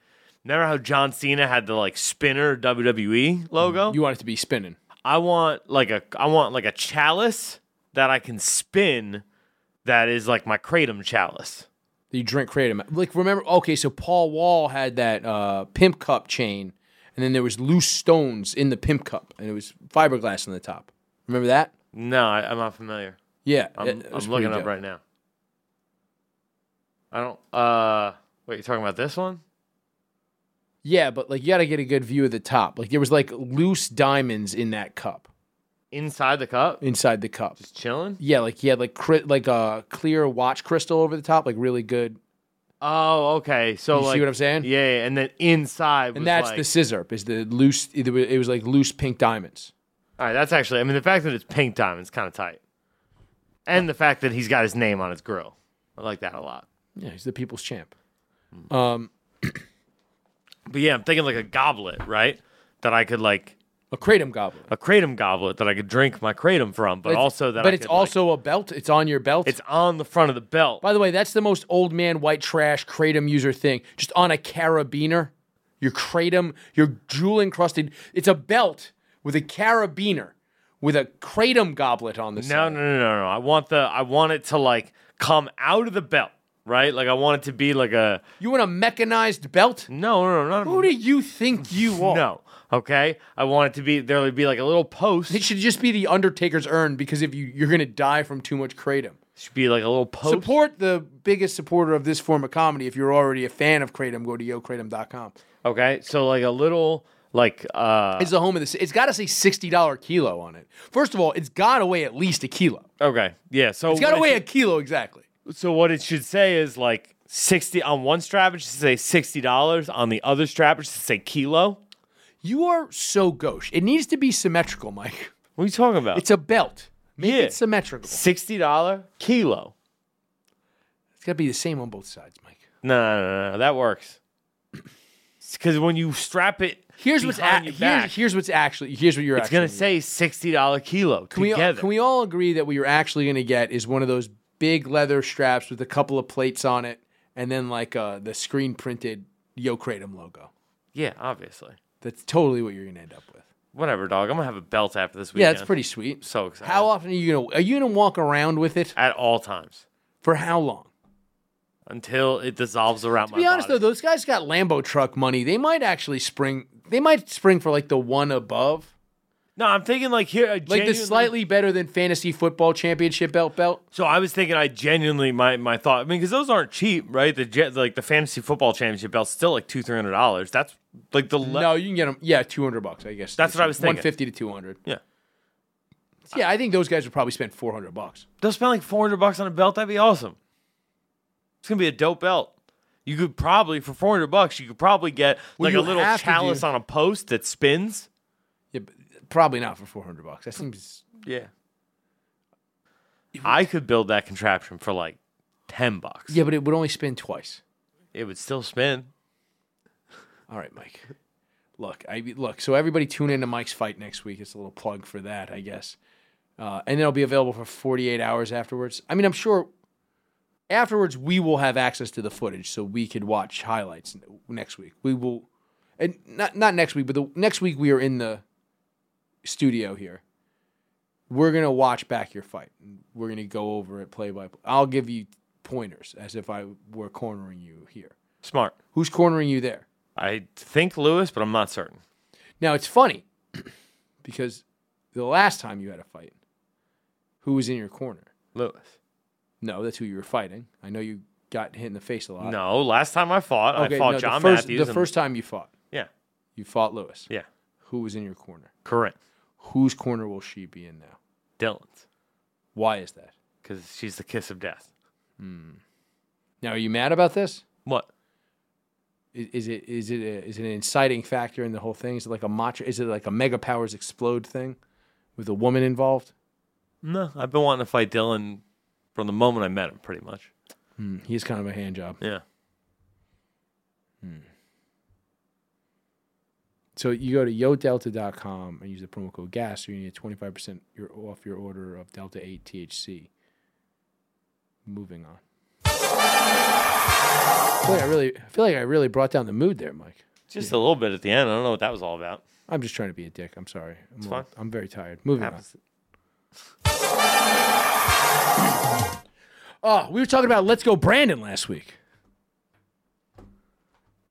Remember how John Cena had the like spinner WWE logo? You want it to be spinning. I want like a I want like a chalice that I can spin. That is like my kratom chalice. you drink kratom. Like remember, okay, so Paul Wall had that uh, pimp cup chain, and then there was loose stones in the pimp cup, and it was fiberglass on the top. Remember that? No, I, I'm not familiar. Yeah, I'm, it- it was I'm looking up dope. right now. I don't. Uh, wait, you're talking about this one? Yeah, but like you got to get a good view of the top. Like there was like loose diamonds in that cup, Inside the cup, inside the cup. just chilling. Yeah, like he had like cri- like a clear watch crystal over the top, like really good. Oh, okay. So You see like, what I'm saying? Yeah, yeah, and then inside, was And that's like, the scissor. Is the loose? It was it was like loose pink diamonds. All right, that's actually. I mean, the fact that it's pink diamond's kind of tight, and the fact that he's got his name on his grill, I like that a lot. Yeah, he's the people's champ. Hmm. Um, But yeah, I'm thinking like a goblet, right? That I could like a kratom goblet. a kratom goblet that I could drink my kratom from, but It's- also that. but I it's could, like- also a belt. It's on your belt. it's on the front of the belt. By the way, that's the most old man white trash kratom user thing. Just on a carabiner, your kratom, your jewel encrusted. It's a belt with a carabiner with a kratom goblet on the No, side. no, no, no, no. I want the. I want it to like come out of the belt, right? Like I want it to be like a. You want a mechanized belt? No, no, no, no. Who do you think you are? no. Okay, I want it to be there would be like a little post. It should just be the Undertaker's urn because if you you're gonna die from too much kratom. it should be like a little post. Support the biggest supporter of this form of comedy. If you're already a fan of kratom, go to yokratom.com. Okay, so like a little like uh It's the home of this. It's got to say sixty dollar kilo on it. First of all, it's got to weigh at least a kilo. okay yeah so It's got to weigh a kilo exactly. so what it should say is like sixty on one strap it should say sixty dollars on the other strap it should say kilo. You are so gauche. It needs to be symmetrical, Mike. What are you talking about? It's a belt. Make Yeah. it symmetrical. sixty dollar kilo. It's got to be the same on both sides, Mike. No, no, no, no, that works. Because when you strap it, Here's what's a- your back, here's, here's what's actually here's what you're it's actually gonna say sixty dollar kilo Can we, together. can we all agree that what you're actually going to get is one of those big leather straps with a couple of plates on it, and then like uh, the screen printed Yo Kratom logo? yeah, obviously. That's totally what you're going to end up with. Whatever, dog. I'm gonna have a belt after this weekend. Yeah, it's pretty sweet. So excited. How often are you gonna are you gonna walk around with it At all times for how long? until it dissolves around To my be honest body. though, those guys got Lambo truck money. They might actually spring. They might spring for like the one above, no, I'm thinking like here, like the slightly better than fantasy football championship belt belt. So I was thinking, I genuinely my my thought. I mean, because those aren't cheap, right? The jet, like the fantasy football championship belt's still like two three hundred dollars. That's like the le- No, you can get them. Yeah, two hundred bucks, I guess. That's what I was thinking. One fifty to two hundred. Yeah. Yeah, I think those guys would probably spend four hundred bucks. They'll spend like four hundred bucks on a belt. That'd be awesome. It's gonna be a dope belt. You could probably for four hundred bucks, you could probably get like a little chalice do- on a post that spins. Yeah, but probably not for four hundred bucks. That seems. Yeah. I could build that contraption for like ten bucks. Yeah, but it would only spin twice. It would still spin. All right, Mike. Look, I look. So everybody tune into Mike's fight next week. It's a little plug for that, I guess. Uh, and then it'll be available for 48 hours afterwards. I mean, I'm sure afterwards we will have access to the footage, so we could watch highlights next week. We will, and not not next week, but the next week we are in the studio here. We're gonna watch back your fight. We're gonna go over it play by. play. I'll give you pointers as if I were cornering you here. Smart. Who's cornering you there? I think Lewis, but I'm not certain. Now it's funny because the last time you had a fight, who was in your corner? Lewis. No, that's who you were fighting. I know you got hit in the face a lot. No, last time I fought, I fought no, John the first, Matthews. The and- first time you fought, yeah, you fought Lewis. yeah, Who was in your corner? correct. Whose corner will she be in now? Dylan's, Why is that? because she's the kiss of death. Now, are you mad about this? What? Is, is it is it a, is it an inciting factor in the whole thing? Is it like a macho? Is it like a mega powers explode thing with a woman involved? No, I've been wanting to fight Dylan from the moment I met him, pretty much. Hmm, he's kind of a hand job. Yeah. So you go to yodelta.com and use the promo code GAS, so you get 25% your, off your order of Delta 8 THC. Moving on. I feel, like I really, I feel like I really brought down the mood there, Mike. Just a little bit at the end. I don't know what that was all about. I'm just trying to be a dick. I'm sorry. I'm, It's fine. I'm very tired. Moving on. Oh, we were talking about Let's Go Brandon last week.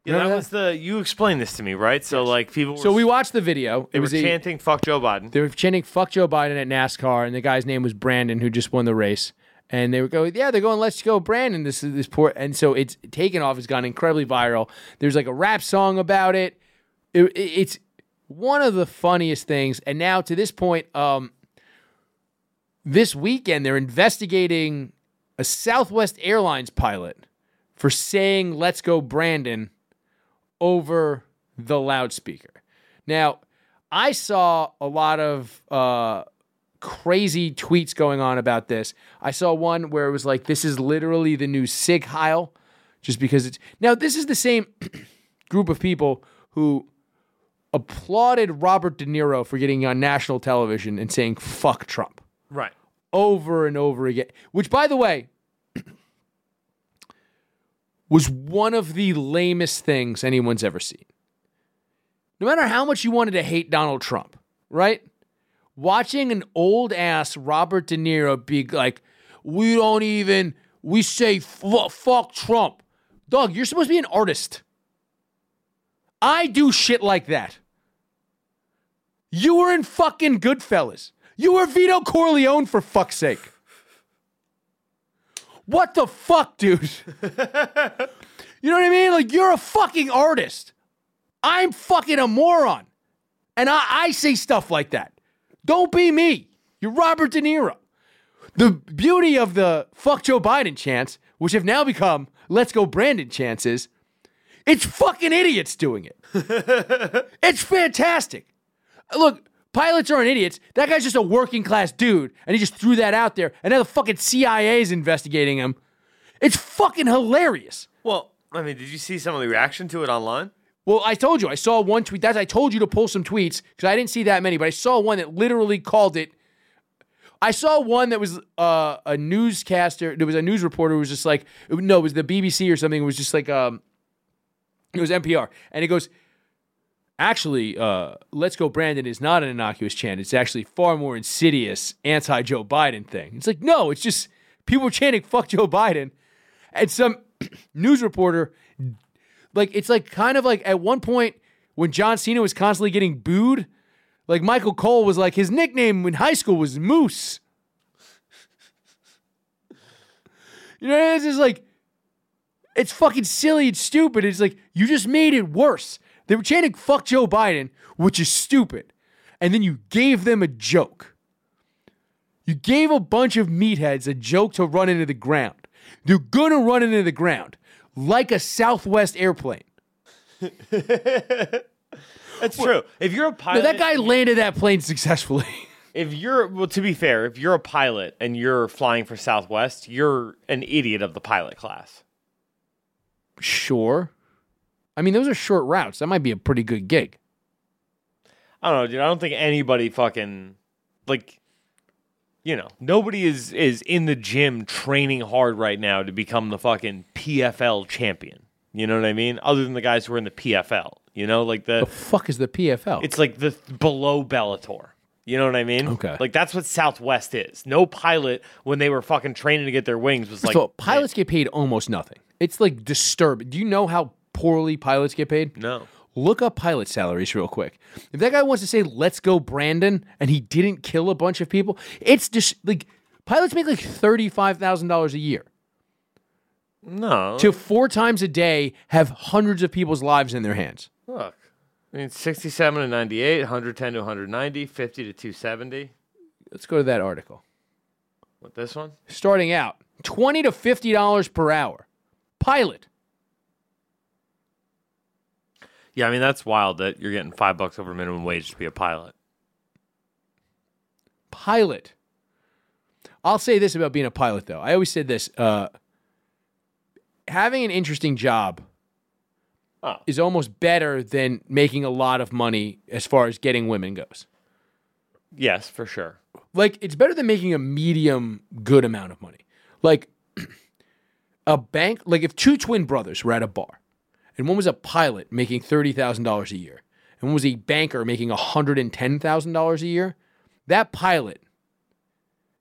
Yeah, that was the. You explained this to me, right? So like people. Were, So we watched the video. they It were was a, chanting "fuck Joe Biden." they were chanting "fuck Joe Biden" at NASCAR, and the guy's name was Brandon, who just won the race. And they were going, yeah, they're going, let's go, Brandon. This is this poor, and so it's taken off. It's gone incredibly viral. There's like a rap song about it. It- it- it's one of the funniest things. And now to this point, um, this weekend they're investigating a Southwest Airlines pilot for saying "Let's go, Brandon" over the loudspeaker. Now, I saw a lot of uh, crazy tweets going on about this. I saw one where it was like, "This is literally the new Sieg Heil," just because it's now. This is the same group of people who applauded Robert De Niro for getting on national television and saying "fuck Trump." Right. over and over again. Which, by the way, was one of the lamest things anyone's ever seen. No matter how much you wanted to hate Donald Trump, right? Watching an old ass Robert De Niro be like, we don't even, we say fu- fuck Trump. Dog, you're supposed to be an artist. I do shit like that. You were in fucking Goodfellas. You were Vito Corleone for fuck's sake. What the fuck, dude? you know what I mean? Like, you're a fucking artist. I'm fucking a moron. And I, I say stuff like that. Don't be me. You're Robert De Niro. The beauty of the fuck Joe Biden chants, which have now become let's go Brandon chances, it's fucking idiots doing it. it's fantastic. Look, pilots aren't idiots. That guy's just a working class dude, and he just threw that out there, and now the fucking CIA is investigating him. It's fucking hilarious. Well, I mean, did you see some of the reaction to it online? Well, I told you, I saw one tweet. That's I told you to pull some tweets because I didn't see that many, but I saw one that literally called it. I saw one that was uh, a newscaster. There was a news reporter who was just like, no, it was the BBC or something. It was just like, um, it was NPR, and it goes, actually, uh, "Let's Go Brandon" is not an innocuous chant. It's actually far more insidious anti-Joe Biden thing. It's like, no, it's just people chanting "fuck Joe Biden," and some news reporter like it's like kind of like at one point when John Cena was constantly getting booed, like Michael Cole was like his nickname in high school was Moose. You know, it's just like it's fucking silly and stupid. It's like you just made it worse. They were chanting "fuck Joe Biden," which is stupid, and then you gave them a joke. You gave a bunch of meatheads a joke to run into the ground. They're gonna run into the ground like a Southwest airplane. That's true. If you're a No, pilot, that guy landed that plane successfully. if you're well, to be fair, if you're a pilot and you're flying for Southwest, you're an idiot of the pilot class. sure. I mean, those are short routes. That might be a pretty good gig. I don't know, dude. I don't think anybody fucking like you know, nobody is is in the gym training hard right now to become the fucking PFL champion. You know what I mean? Other than the guys who are in the PFL. You know, like the The fuck is the PFL? it's like the below Bellator. You know what I mean? Okay. Like that's what Southwest is. No pilot when they were fucking training to get their wings was like so pilots get paid almost nothing. It's like disturbing. Do you know how poorly pilots get paid? No. Look up pilot salaries real quick. If that guy wants to say "Let's go, Brandon," and he didn't kill a bunch of people, it's just like pilots make like thirty-five thousand dollars a year No. to four times a day have hundreds of people's lives in their hands. Look. I mean 67 to 98, 110 to 190, 50 to 270. Let's go to that article. What this one? Starting out, twenty to fifty dollars per hour. Pilot. Yeah, I mean that's wild that you're getting 5 bucks over minimum wage to be a pilot. pilot. I'll say this about being a pilot, though. I always said this: uh, having an interesting job Oh. is almost better than making a lot of money as far as getting women goes. Yes, for sure. Like it's better than making a medium good amount of money. Like a bank, like if two twin brothers were at a bar, and one was a pilot making thirty thousand dollars a year, and one was a banker making hundred and ten thousand dollars a year, that pilot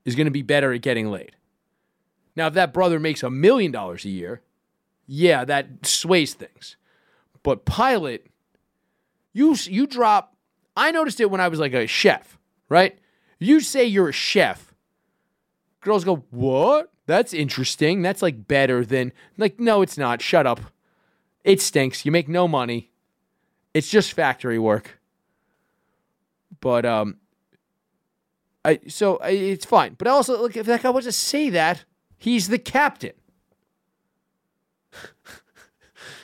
is going to be better at getting laid. Now, if that brother makes a million dollars a year, yeah, that sways things. But pilot, you you drop. I noticed it when I was like a chef, right? You say you're a chef, girls go, "What? That's interesting. That's like better than like no, it's not. Shut up. It stinks. You make no money. It's just factory work." But um I so I, it's fine. But also look if that guy wants to say that, he's the captain.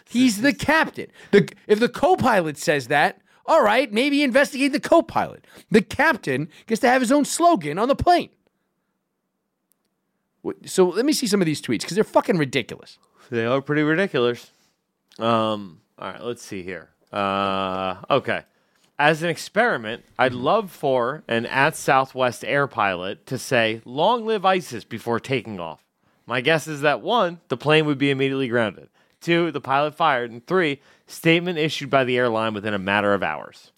He's the captain. The if the co-pilot says that, all right, maybe investigate the co-pilot. The captain gets to have his own slogan on the plane. So let me see some of these tweets because they're fucking ridiculous. They are pretty ridiculous. Um, all right, let's see here. Uh, okay. As an experiment, I'd love for an at Southwest air pilot to say, long live ISIS before taking off. My guess is that one, the plane would be immediately grounded. Two, the pilot fired. And three, statement issued by the airline within a matter of hours.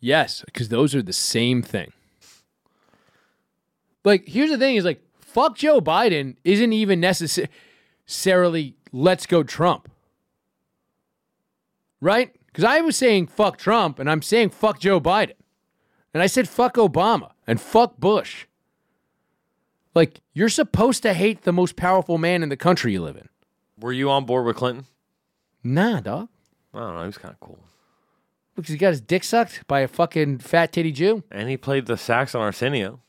Yes, because those are the same thing. Like, here's the thing: is like, fuck Joe Biden isn't even necessarily let's go Trump, right? Because I was saying fuck Trump, and I'm saying fuck Joe Biden. And I said, fuck Obama and fuck Bush. Like, you're supposed to hate the most powerful man in the country you live in. Were you on board with Clinton? Nah, dog. I don't know. He was kind of cool. Because he got his dick sucked by a fucking fat titty Jew. And he played the sax on Arsenio.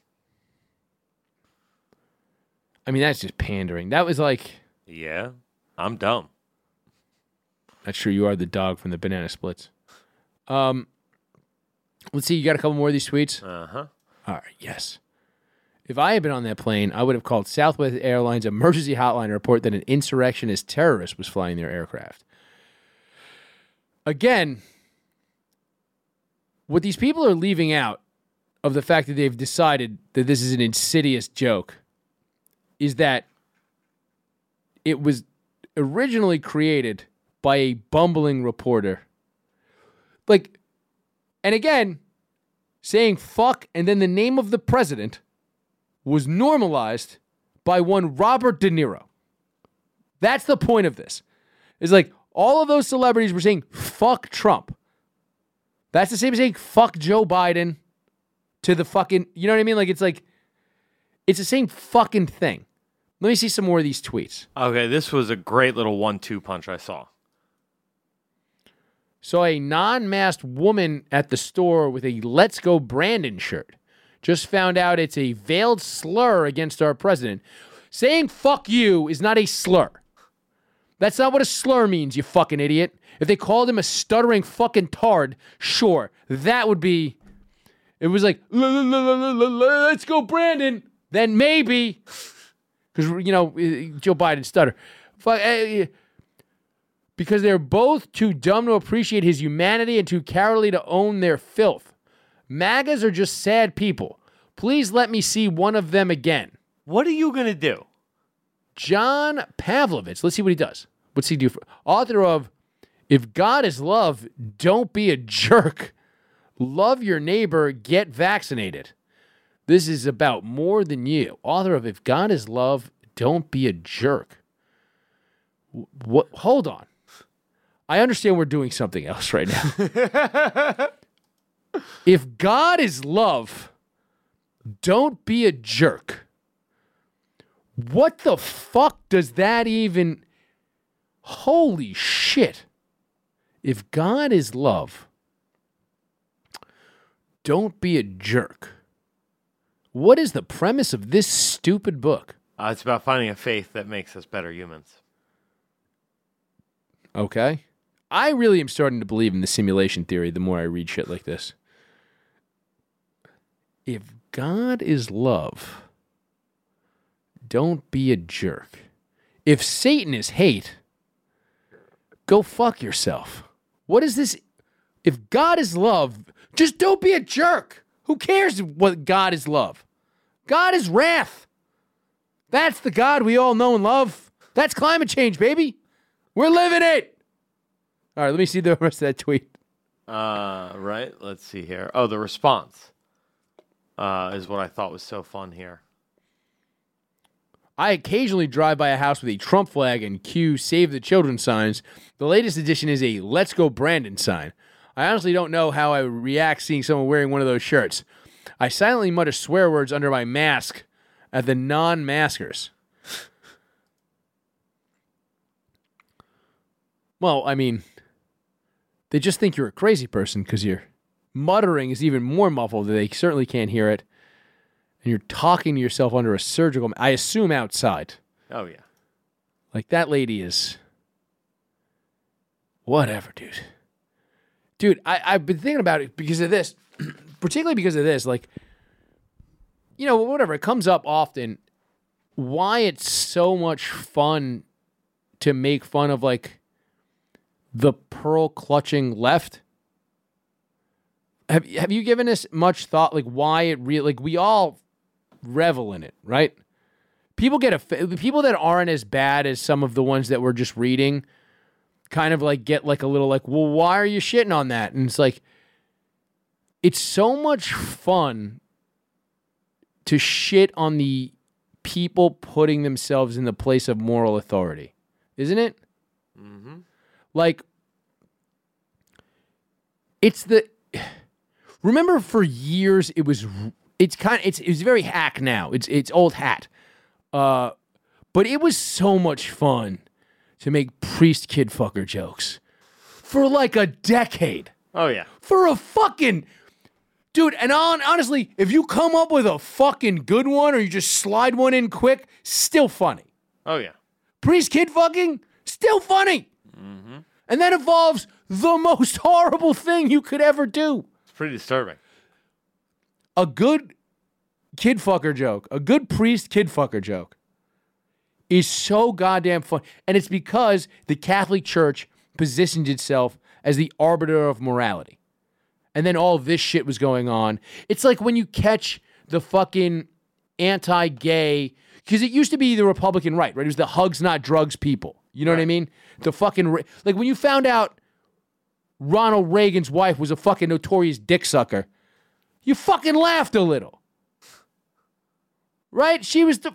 I mean, that's just pandering. That was like, Yeah. I'm dumb. That's true. You are the dog from the banana splits. Um, let's see. You got a couple more of these tweets. Uh huh. All right. Yes. If I had been on that plane, I would have called Southwest Airlines emergency hotline to report that an insurrectionist terrorist was flying their aircraft. Again, what these people are leaving out of the fact that they've decided that this is an insidious joke is that it was originally created by a bumbling reporter. Like, and again, saying fuck and then the name of the president was normalized by one Robert De Niro. That's the point of this. Is like all of those celebrities were saying fuck Trump. That's the same as saying fuck Joe Biden to the fucking, you know what I mean? Like it's like it's the same fucking thing. Let me see some more of these tweets. Okay, this was a great little one-two punch I saw. Saw a non-masked woman at the store with a "Let's Go Brandon" shirt. Just found out it's a veiled slur against our president. Saying "fuck you" is not a slur. That's not what a slur means, you fucking idiot. If they called him a stuttering fucking tard, sure, that would be. It was like "La, la, la, la, la, la, "Let's go, Brandon." Then maybe, because you know eh, Joe Biden stutter. Fuck. Eh, eh, because they're both too dumb to appreciate his humanity and too cowardly to own their filth. MAGAs are just sad people. Please let me see one of them again. What are you gonna do? John Pavlovitz. Let's see what he does. What's he do for author of If God is love, don't be a jerk. Love your neighbor, get vaccinated. This is about more than you. Author of If God is love, don't be a jerk. What hold on. I understand we're doing something else right now. if God is love, don't be a jerk. What the fuck does that even? Holy shit. If God is love, don't be a jerk. What is the premise of this stupid book? Uh, it's about finding a faith that makes us better humans. Okay. I really am starting to believe in the simulation theory the more I read shit like this. If God is love, don't be a jerk. If Satan is hate, go fuck yourself. What is this? If God is love, just don't be a jerk. Who cares what God is love? God is wrath. That's the God we all know and love. That's climate change, baby. We're living it. All right, let me see the rest of that tweet. Uh, right. Let's see here. Oh, the response uh, is what I thought was so fun here. I occasionally drive by a house with a Trump flag and Q Save the Children signs. The latest addition is a Let's Go Brandon sign. I honestly don't know how I would react seeing someone wearing one of those shirts. I silently mutter swear words under my mask at the non maskers. well, I mean, they just think you're a crazy person because your muttering is even more muffled. They certainly can't hear it. And you're talking to yourself under a surgical, I assume outside. Oh yeah. Like that lady is whatever, dude. Dude, I, I've been thinking about it because of this, particularly because of this. Like, you know, whatever, it comes up often why it's so much fun to make fun of like the pearl clutching left. Have have you given this much thought? Like why it really like we all revel in it, right? People get a people that aren't as bad as some of the ones that we're just reading, kind of like get like a little like, well, why are you shitting on that? And it's like, it's so much fun to shit on the people putting themselves in the place of moral authority, isn't it? Mm-hmm. Like, it's the remember for years it was it's kind of it's it's very hack now. It's it's old hat. Uh but it was so much fun to make priest kid fucker jokes for like a decade. Oh yeah. For a fucking dude, and on honestly, if you come up with a fucking good one or you just slide one in quick, still funny. Oh yeah. Priest kid fucking, still funny. Mm-hmm. And that involves the most horrible thing you could ever do. It's pretty disturbing. A good kid fucker joke, a good priest kid fucker joke is so goddamn fun. And it's because the Catholic Church positioned itself as the arbiter of morality. And then all this shit was going on. It's like when you catch the fucking anti gay, because it used to be the Republican right, right? It was the hugs, not drugs people. You know what I mean? The fucking, like when you found out Ronald Reagan's wife was a fucking notorious dick sucker, you fucking laughed a little. Right? She was the.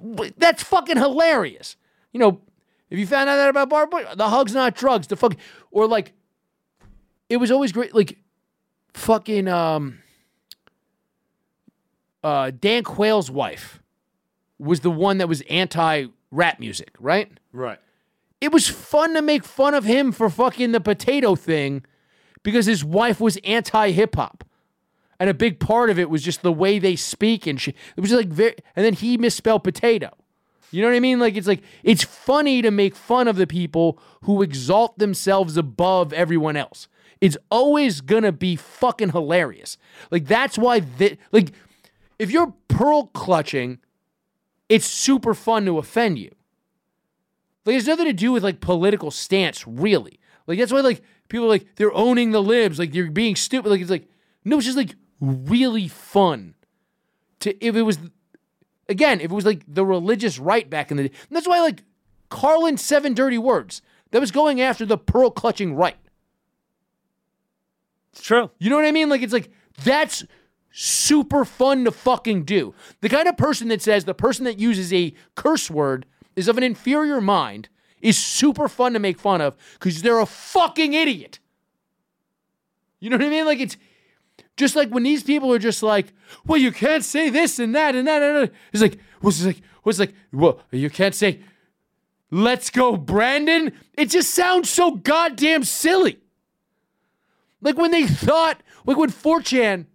Like, that's fucking hilarious. You know, if you found out that about Barbara, the hugs not drugs. The fuck, or like, it was always great. Like, fucking um, uh, Dan Quayle's wife was the one that was anti rap music, right? Right. It was fun to make fun of him for fucking the potato thing because his wife was anti hip hop. And a big part of it was just the way they speak and shit. It was like very, and then he misspelled potato. You know what I mean? Like it's like it's funny to make fun of the people who exalt themselves above everyone else. It's always gonna be fucking hilarious. Like that's why that like if you're pearl clutching, it's super fun to offend you. Like it's nothing to do with like political stance, really. Like that's why like people are like they're owning the libs, like they're being stupid. Like it's like no, it's just like really fun. To if it was again, if it was like the religious right back in the day. And that's why like Carlin's seven dirty words that was going after the pearl clutching right. It's true. You know what I mean? Like it's like that's super fun to fucking do. The kind of person that says the person that uses a curse word is of an inferior mind is super fun to make fun of because they're a fucking idiot. You know what I mean? Like it's just like when these people are just like, well, you can't say this and that and that and that. It's like, what's like, what's like, well, you can't say, let's go, Brandon. It just sounds so goddamn silly. Like when they thought, like when 4chan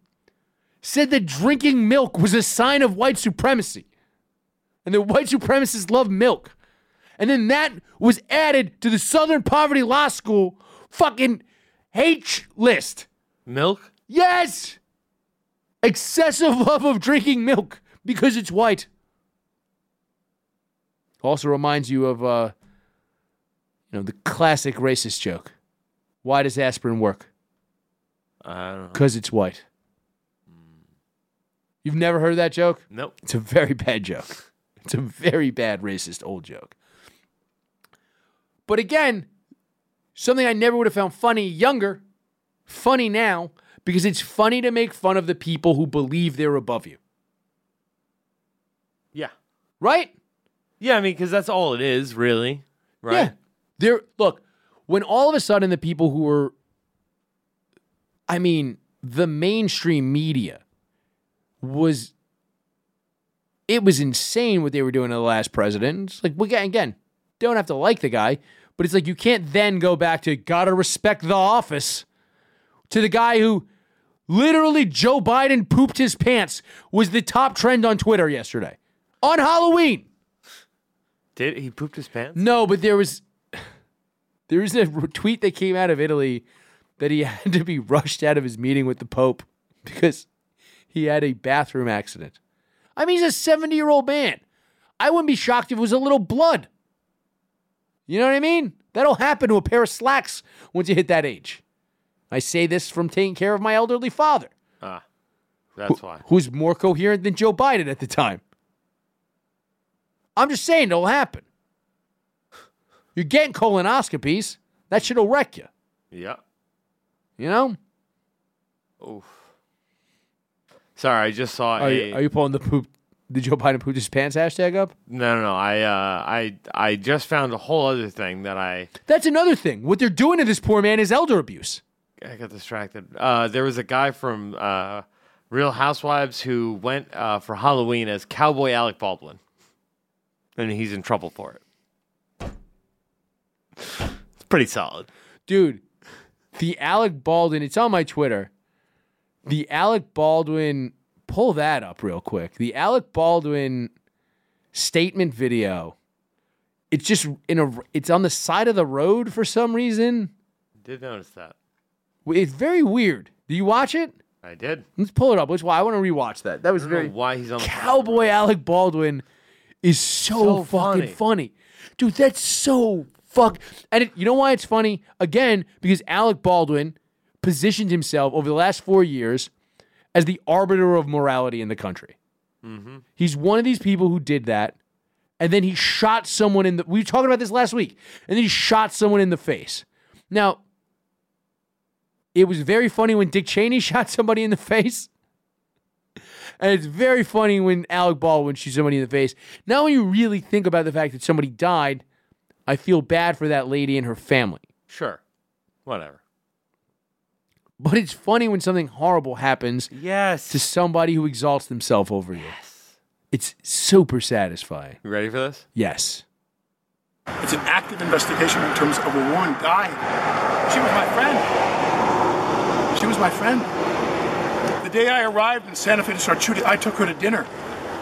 said that drinking milk was a sign of white supremacy and that white supremacists love milk. And then that was added to the Southern Poverty Law School fucking H list. Milk? Yes! Excessive love of drinking milk because it's white. Also reminds you of uh you know the classic racist joke. Why does aspirin work? I don't know. Because it's white. You've never heard that joke? Nope. It's a very bad joke. It's a very bad racist old joke. But again, something I never would have found funny younger, funny now, because it's funny to make fun of the people who believe they're above you. Yeah. Right? Yeah, I mean, because that's all it is, really. Right? Yeah. There look, when all of a sudden the people who were I mean, the mainstream media was it was insane what they were doing to the last president. It's like we again, again, don't have to like the guy, but it's like you can't then go back to gotta respect the office to the guy who literally Joe Biden pooped his pants was the top trend on Twitter yesterday. On Halloween. Did he pooped his pants? No, but there was there was a tweet that came out of Italy that he had to be rushed out of his meeting with the Pope because he had a bathroom accident. I mean, he's a 70 year old man. I wouldn't be shocked if it was a little blood. You know what I mean? That'll happen to a pair of slacks once you hit that age. I say this from taking care of my elderly father, Ah, that's why. who's more coherent than Joe Biden at the time. I'm just saying it'll happen. You're getting colonoscopies. That shit'll wreck you. Yeah. You know? Oof. Sorry, I just saw Are a. you, are you pulling the poop? Did Joe Biden poop his pants hashtag up? no, no, no. I, uh, I, I just found a whole other thing that I. That's another thing. What they're doing to this poor man is elder abuse. I got distracted. Uh, there was a guy from uh, Real Housewives who went uh, for Halloween as Cowboy Alec Baldwin, and he's in trouble for it. It's pretty solid. Dude, the Alec Baldwin, it's on my Twitter. The Alec Baldwin, pull that up real quick. The Alec Baldwin statement video. It's just in a it's on the side of the road for some reason. Did notice that. It's very weird. Do you watch it? I did. Let's pull it up. Which why I want to rewatch that. That was I don't know very why he's on the Cowboy Alec Baldwin is so, So fucking funny. funny. Dude, that's so fuck. And it, you know why it's funny? Again, because Alec Baldwin positioned himself over the last four years as the arbiter of morality in the country. Mm-hmm. He's one of these people who did that, and then he shot someone in the. We were talking about this last week, and then he shot someone in the face. Now, it was very funny when Dick Cheney shot somebody in the face. And it's very funny when Alec Baldwin shoots somebody in the face. Now, when you really think about the fact that somebody died, I feel bad for that lady and her family. Sure. Whatever. But it's funny when something horrible happens Yes. to somebody who exalts themselves over you. Yes. It's super satisfying. You ready for this? Yes. It's an active investigation in terms of a woman died. She was my friend. She was my friend. The day I arrived in Santa Fe to start shooting, I took her to dinner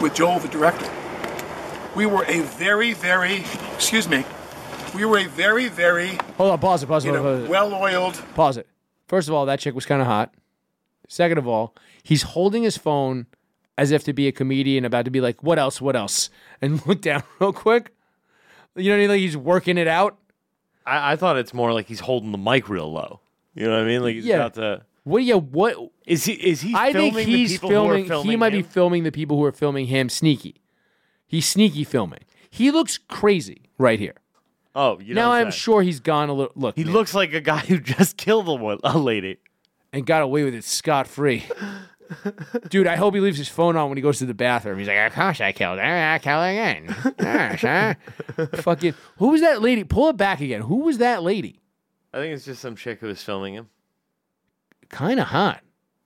with Joel, the director. We were a very, very, excuse me, we were a very, very, Hold on, pause it, pause it, pause know, it. well-oiled. Pause it. First of all, that chick was kind of hot. Second of all, he's holding his phone as if to be a comedian about to be like, what else, what else? And look down real quick. You know what I mean? Like he's working it out. I, I thought it's more like he's holding the mic real low. You know what I mean? Like he's Yeah. about to. What you, what? Is he? Is he? I filming think he's filming, filming he might him? be filming the people who are filming him sneaky. He's sneaky filming. He looks crazy right here. Oh, you now don't I'm sure he's gone a little. Look, He man, looks like a guy who just killed a, wo- a lady. and got away with it scot free. Dude, I hope he leaves his phone on when he goes to the bathroom. He's like, of course I killed her. I killed her again. Gosh, huh? Fucking, who was that lady? Pull it back again. Who was that lady? I think it's just some chick who was filming him. Kind of hot.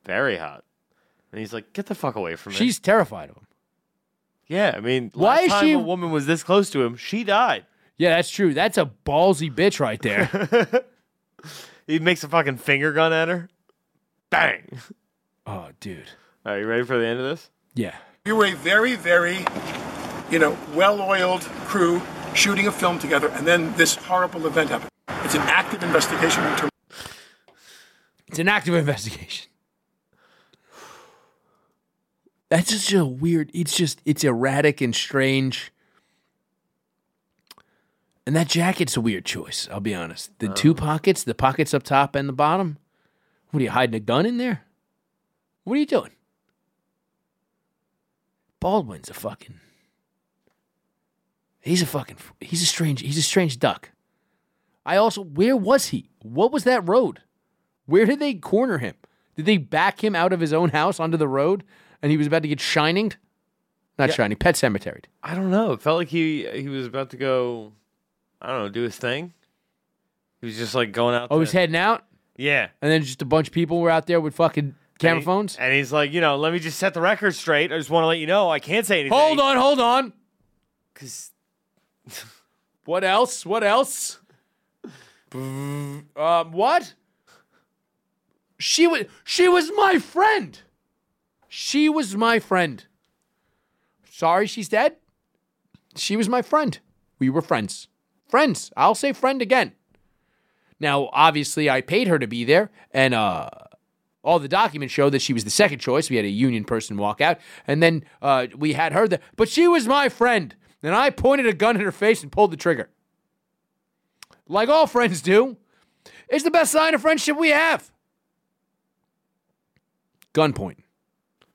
Very hot. And he's like, "Get the fuck away from me." She's terrified of him. yeah. I mean, Why last is time she- a woman was this close to him, she died. Yeah, that's true. That's a ballsy bitch right there. He makes a fucking finger gun at her. Bang. oh, dude. Are you ready for the end of this? Yeah. You were a very, very, you know, well-oiled crew shooting a film together, and then this horrible event happened. It's an active investigation in. It's an active investigation. That's just a weird. It's just it's erratic and strange. And that jacket's a weird choice. I'll be honest. The two uh. pockets, the pockets up top and the bottom. What are you hiding a gun in there? What are you doing? Baldwin's a fucking. He's a fucking. He's a strange. He's a strange duck. I also. Where was he? What was that road? Where did they corner him? Did they back him out of his own house onto the road and he was about to get shininged? Not Yeah. shining, pet cemetery. I don't know. It felt like he he was about to go. I don't know, do his thing. He was just like going out. Oh, he's heading out, Yeah. and then just a bunch of people were out there with fucking camera And he- phones. And he's like, you know, let me just set the record straight. I just want to let you know I can't say anything. Hold on, hold on. Because What else? What else? um, what? She was she was my friend. She was my friend. Sorry she's dead. She was my friend. We were friends. Friends. I'll say friend again. Now, obviously, I paid her to be there, and uh, all the documents show that she was the second choice. We had a union person walk out, and then uh, we had her there. But she was my friend, and I pointed a gun in her face and pulled the trigger. Like all friends do. It's the best sign of friendship we have. Gunpoint.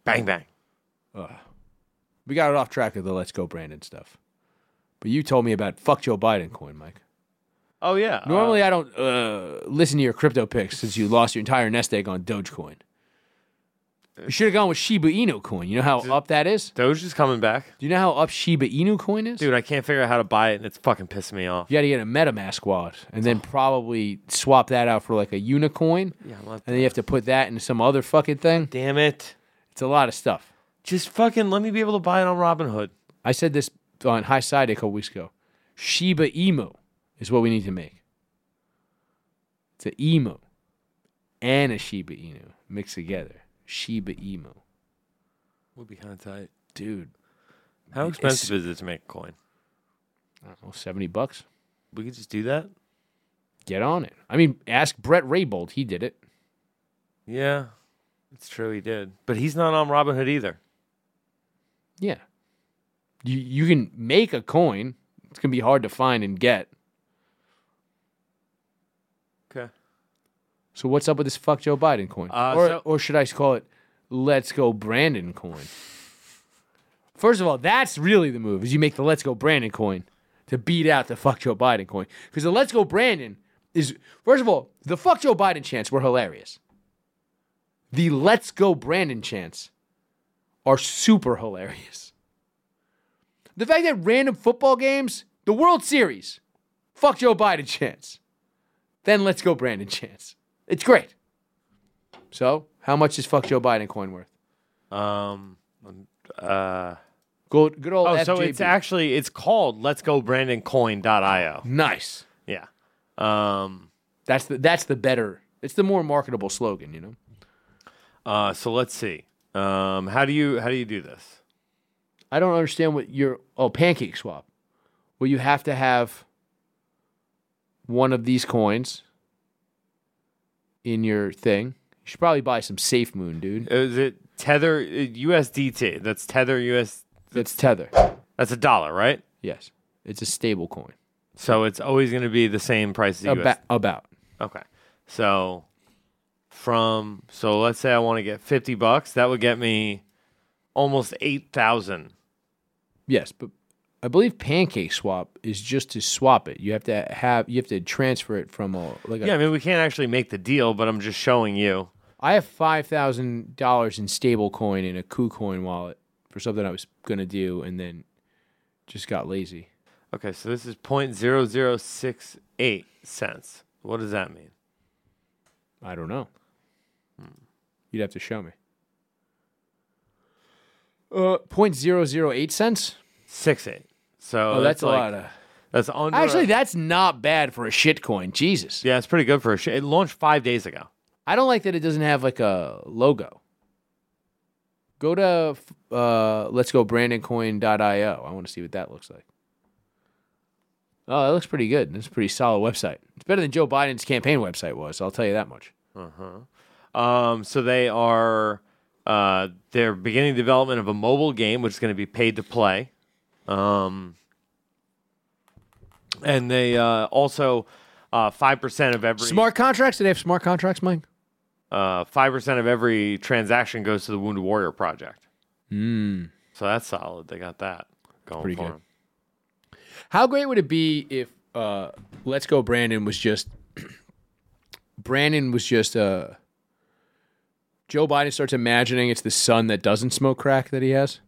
bang bang. We got it off track of the Let's Go Brandon stuff. But you told me about fuck Joe Biden coin, Mike. Oh yeah. Normally, I don't uh, listen to your crypto picks since you lost your entire nest egg on Dogecoin. You should have gone with Shiba Inu coin. You know how up that is? Doge is coming back. Do you know how up Shiba Inu coin is? Dude, I can't figure out how to buy it, and it's fucking pissing me off. You got to get a MetaMask wallet and then probably swap that out for like a Unicoin. Yeah, And then you have to put that into some other fucking thing. Damn it. It's a lot of stuff. Just fucking let me be able to buy it on Robinhood. I said this on High Side a couple weeks ago. Shiba Emu is what we need to make. It's an emu and a Shiba Inu mixed together. Shiba Emu. Would be kind of tight. Dude, How expensive is it to make a coin? I don't know, 70 bucks. We could just do that. Get on it. I mean, ask Brett Raybold. He did it. Yeah, it's true. He did, but he's not on Robinhood either. Yeah. You you can make a coin. It's gonna be hard to find and get. Okay. So what's up with this fuck Joe Biden coin? Uh, or so- or should I call it Let's Go Brandon coin? First of all, that's really the move. Is you make the Let's Go Brandon coin to beat out the fuck Joe Biden coin because the Let's Go Brandon is first of all the fuck Joe Biden chants were hilarious. The Let's Go Brandon chants are super hilarious. The fact that random football games, the World Series, fuck Joe Biden chance. Then let's go Brandon chance. It's great. So, how much is fuck Joe Biden coin worth? Um. Uh. Good, good old Oh, FJB. so it's actually it's called Let's Go Brandon Coin.io. nice. Yeah. Um. That's the that's the better. It's the more marketable slogan, you know. Uh. So let's see. Um. How do you how do you do this? I don't understand what your oh pancake swap. Well, you have to have one of these coins in your thing. You should probably buy some Safe Moon, dude. Is it Tether uh, USDT? That's Tether US. That's Tether. That's a dollar, right? Yes, it's a stable coin. So it's always going to be the same price as US. About about. Okay. So from so let's say I want to get 50 bucks, that would get me almost 8,000. Yes, but I believe Pancake Swap is just to swap it. You have to have you have to transfer it from a like Yeah, I mean we can't actually make the deal, but I'm just showing you. I have five thousand dollars in stable coin in a KuCoin wallet for something I was gonna do, and then just got lazy. Okay, so this is 0.0068 cents. What does that mean? I don't know. Hmm. You'd have to show me. Uh, point zero zero eight cents. 68. So Oh, that's, a like, lot of. That's under Actually, that's not bad for a shit coin. Jesus, yeah, it's pretty good for a shit. It launched five days ago. I don't like that it doesn't have like a logo. Go to uh, let's go brandoncoin.io. I want to see what that looks like. Oh, that looks pretty good. It's a pretty solid website. It's better than Joe Biden's campaign website was. I'll tell you that much. Uh huh. Um, so they are uh, they're beginning development of a mobile game, which is going to be paid to play. Um, and they uh, also five percent of every Smart contracts? Do they have smart contracts, Mike? uh five percent of every transaction goes to the Wounded Warrior Project. Mm. So that's solid. They got that going Pretty for good. them. How great would it be if uh, Let's Go Brandon was just Brandon was just uh, Joe Biden starts imagining it's the son that doesn't smoke crack that he has.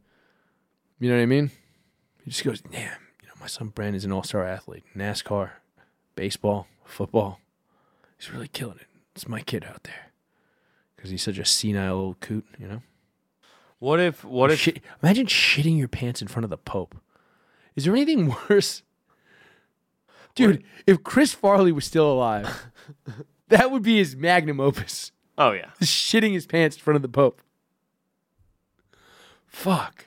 You know what I mean? He just goes, damn, you know, my son Brandon is an all star athlete. NASCAR, baseball, football. He's really killing it. It's my kid out there. Because he's such a senile old coot, you know? What if what if Shit, imagine shitting your pants in front of the Pope. Is there anything worse? Dude, if Chris Farley was still alive, that would be his magnum opus. Oh yeah. Shitting his pants in front of the Pope. Fuck.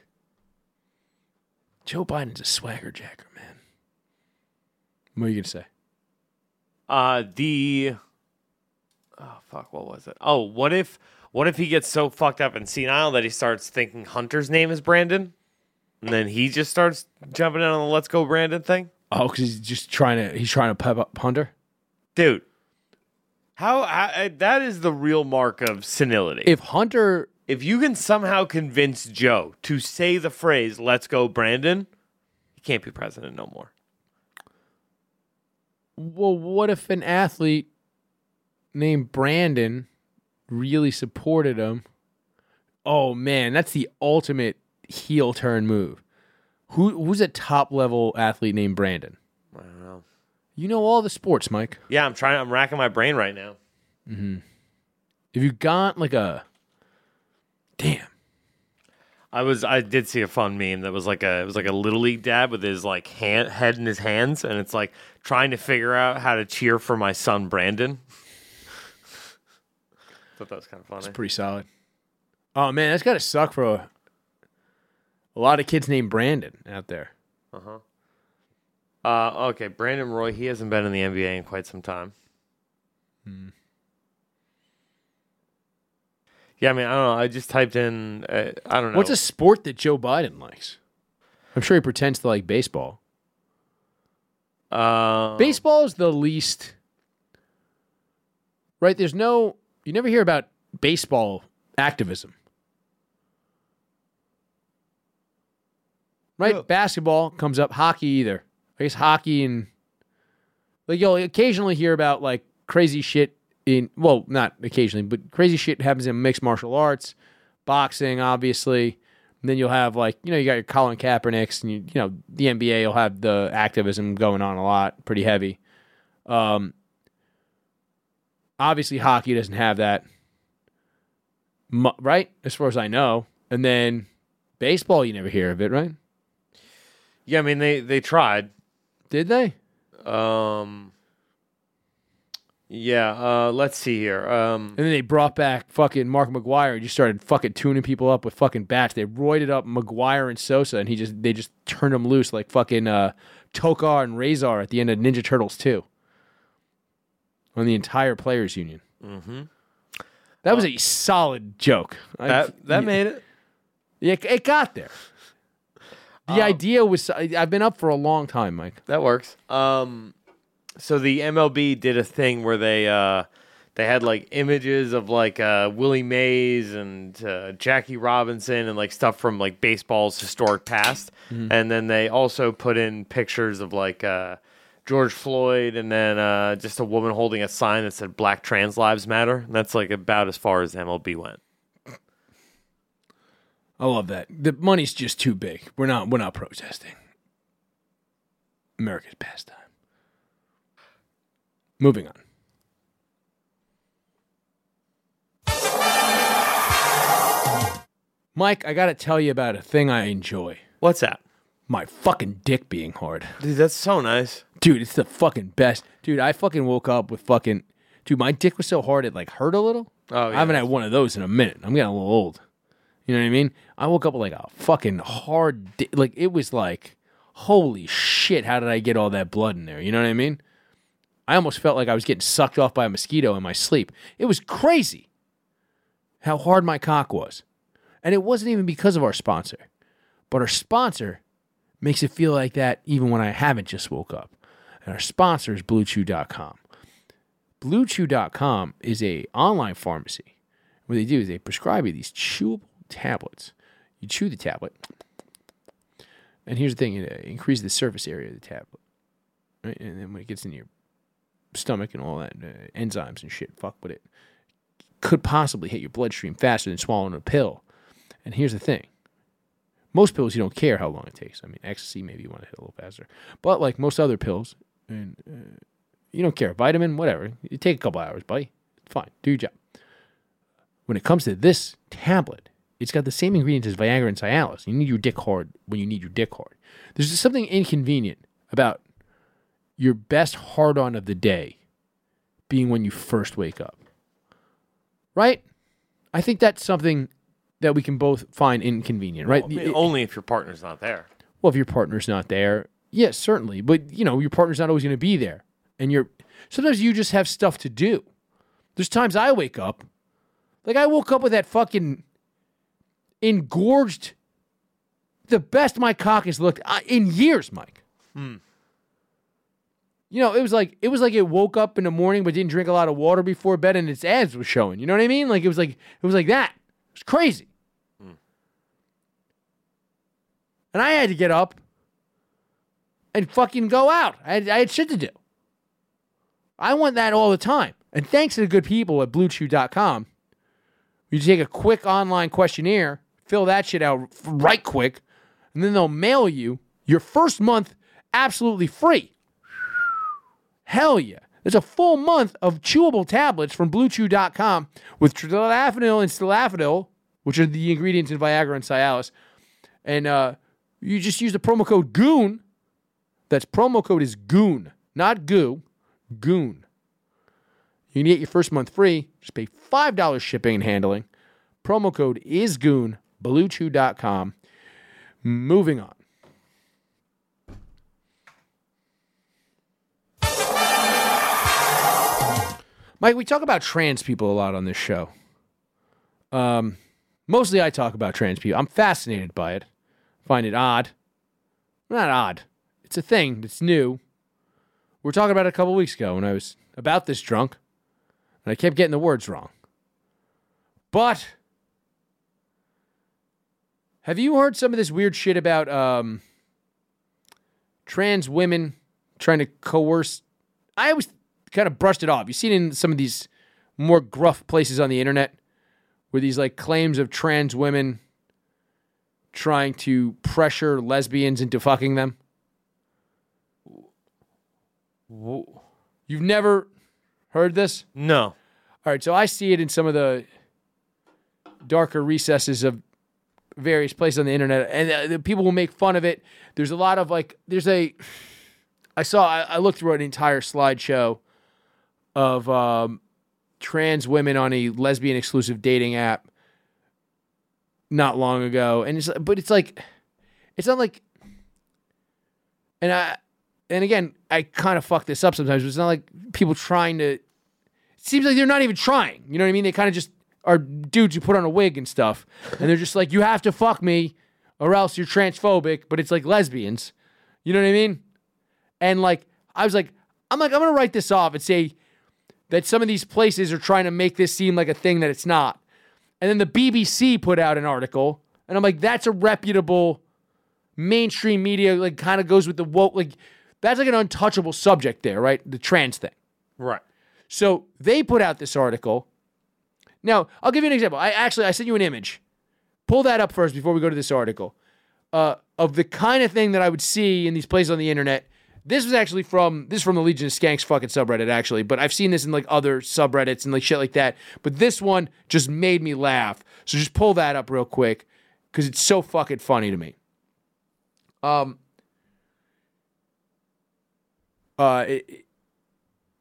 Joe Biden's a swagger jacker, man. What are you going to say? Uh the Oh fuck, what was it? Oh, what if what if he gets so fucked up and senile that he starts thinking Hunter's name is Brandon? And then he just starts jumping in on the let's go Brandon thing? Oh, because he's just trying to, he's trying to pep up Hunter? Dude. How, how uh, that is the real mark of senility. If Hunter, if you can somehow convince Joe to say the phrase "Let's go, Brandon," he can't be president no more. well, what if an athlete named Brandon really supported him Oh man, that's the ultimate heel turn move. Who who's a top level athlete named Brandon? I don't know. You know all the sports, Mike. Yeah, I'm trying. I'm racking my brain right now. Mm-hmm. Have you got like a damn, I was. I did see a fun meme that was like a. It was like a little league dad with his like hand head in his hands, and it's like trying to figure out how to cheer for my son Brandon. Thought that was kind of funny. It's pretty solid. Oh man, that's gotta suck for a, a lot of kids named Brandon out there. Uh, okay, Brandon Roy. He hasn't been in the NBA in quite some time. Hmm. Yeah, I mean, I don't know. I just typed in. Uh, I don't know. What's a sport that Joe Biden likes? I'm sure he pretends to like baseball. uh, Baseball is the least right. There's no you never hear about baseball activism, right? Yeah. Basketball comes up, hockey either. I guess hockey and like you'll occasionally hear about like crazy shit in well, not occasionally, but crazy shit happens in mixed martial arts, boxing, obviously. And then you'll have like you know you got your Colin Kaepernicks and you you know the NBA will have the activism going on a lot, pretty heavy. Um, obviously hockey doesn't have that, right? As far as I know. And then baseball, you never hear of it, right? yeah, I mean, they they tried. Did they? Um, yeah. Uh, let's see here. Um, And then they brought back fucking Mark McGwire and just started fucking tuning people up with fucking bats. They roided up McGuire and Sosa, and he just they just turned them loose like fucking uh, Tokka and Rahzar at the end of Ninja Turtles 2 on the entire players union. Mm-hmm. That was a solid joke. I- that that made it. yeah, it got there. The idea was I've been up for a long time, Mike. That works. Um, so the MLB did a thing where they uh, they had like images of like uh, Willie Mays and uh, Jackie Robinson and like stuff from like baseball's historic past, and then they also put in pictures of like uh, George Floyd and then uh, just a woman holding a sign that said "Black Trans Lives Matter." And that's like about as far as MLB went. I love that. The money's just too big. We're not we're not protesting. America's pastime. Moving on. Mike, I got to tell you about a thing I enjoy. What's that, My fucking dick being hard. dude? That's so nice. Dude, it's the fucking best. Dude, I fucking woke up with fucking Dude, my dick was so hard it like hurt a little. Oh, yeah, I haven't had one of those in a minute. I'm getting a little old. You know what I mean? I woke up with like a fucking hard, di- like it was like, holy shit! How did I get all that blood in there? You know what I mean? I almost felt like I was getting sucked off by a mosquito in my sleep. It was crazy how hard my cock was, and it wasn't even because of our sponsor, but our sponsor makes it feel like that even when I haven't just woke up. And our sponsor is BlueChew.com. BlueChew.com is a online pharmacy. What they do is they prescribe you these chewable tablets. You chew the tablet, and here's the thing: it uh, increases the surface area of the tablet, right? And then when it gets in your stomach and all that uh, enzymes and shit, fuck with it, could possibly hit your bloodstream faster than swallowing a pill. And here's the thing: most pills you don't care how long it takes. I mean, ecstasy maybe you want to hit a little faster, but like most other pills, and uh, you don't care. Vitamin, whatever. You take a couple hours, buddy. Fine, do your job. When it comes to this tablet, it's got the same ingredients as Viagra and Cialis. You need your dick hard when you need your dick hard. There's just something inconvenient about your best hard on of the day being when you first wake up. Right? I think that's something that we can both find inconvenient, right? I mean, It- only if your partner's not there. well, if your partner's not there, yes, certainly. But you know, your partner's not always going to be there, and you're sometimes you just have stuff to do. There's times I wake up, like I woke up with that fucking engorged, the best my cock has looked uh, in years, Mike. You know, it was like it was like it woke up in the morning but didn't drink a lot of water before bed, and its abs was showing. You know what I mean? Like it was like it was like that. It was crazy. And I had to get up and fucking go out. I had, I had shit to do. I want that all the time. And thanks to the good people at BlueChew.com, You take a quick online questionnaire, fill that shit out right quick, and then they'll mail you your first month absolutely free. Hell yeah. There's a full month of chewable tablets from BlueChew.com with trilafenil and sildenafil, which are the ingredients in Viagra and Cialis. And uh, you just use the promo code GOON. That's promo code is GOON, not GOO, GOON. You can get your first month free. Just pay $5 shipping and handling. Promo code is GOON, BlueChew.com. Moving on. Mike, we talk about trans people a lot on this show. Um, mostly I talk about trans people. I'm fascinated by it. Find it odd. Not odd. It's a thing that's new. We were talking about it a couple weeks ago when I was about this drunk, and I kept getting the words wrong. But have you heard some of this weird shit about um, trans women trying to coerce? I always kind of brushed it off. You've seen it in some of these more gruff places on the internet where these like claims of trans women trying to pressure lesbians into fucking them. You've never heard this? No. All right, so I see it in some of the darker recesses of various places on the internet, and uh, the people will make fun of it. There's a lot of like, there's a, I saw, I, I looked through an entire slideshow of um, trans women on a lesbian exclusive dating app not long ago, and it's but it's like, it's not like, and I, and again, I kind of fuck this up sometimes. But it's not like people trying to. It seems like they're not even trying. You know what I mean? They kind of just are dudes who put on a wig and stuff, and they're just like, you have to fuck me, or else you're transphobic. But it's like lesbians. You know what I mean? And like, I was like, I'm like, I'm gonna write this off and say that some of these places are trying to make this seem like a thing that it's not. And then the BBC put out an article, and I'm like, that's a reputable mainstream media, like kind of goes with the woke, like that's like an untouchable subject there, right? The trans thing. Right. So they put out this article. Now, I'll give you an example. I actually I sent you an image. Pull that up first before we go to this article. Uh, of the kind of thing that I would see in these places on the internet. This was actually from this is from the Legion of Skanks fucking subreddit actually, but I've seen this in like other subreddits and like shit like that. But this one just made me laugh. So just pull that up real quick because it's so fucking funny to me. Um. Uh. it-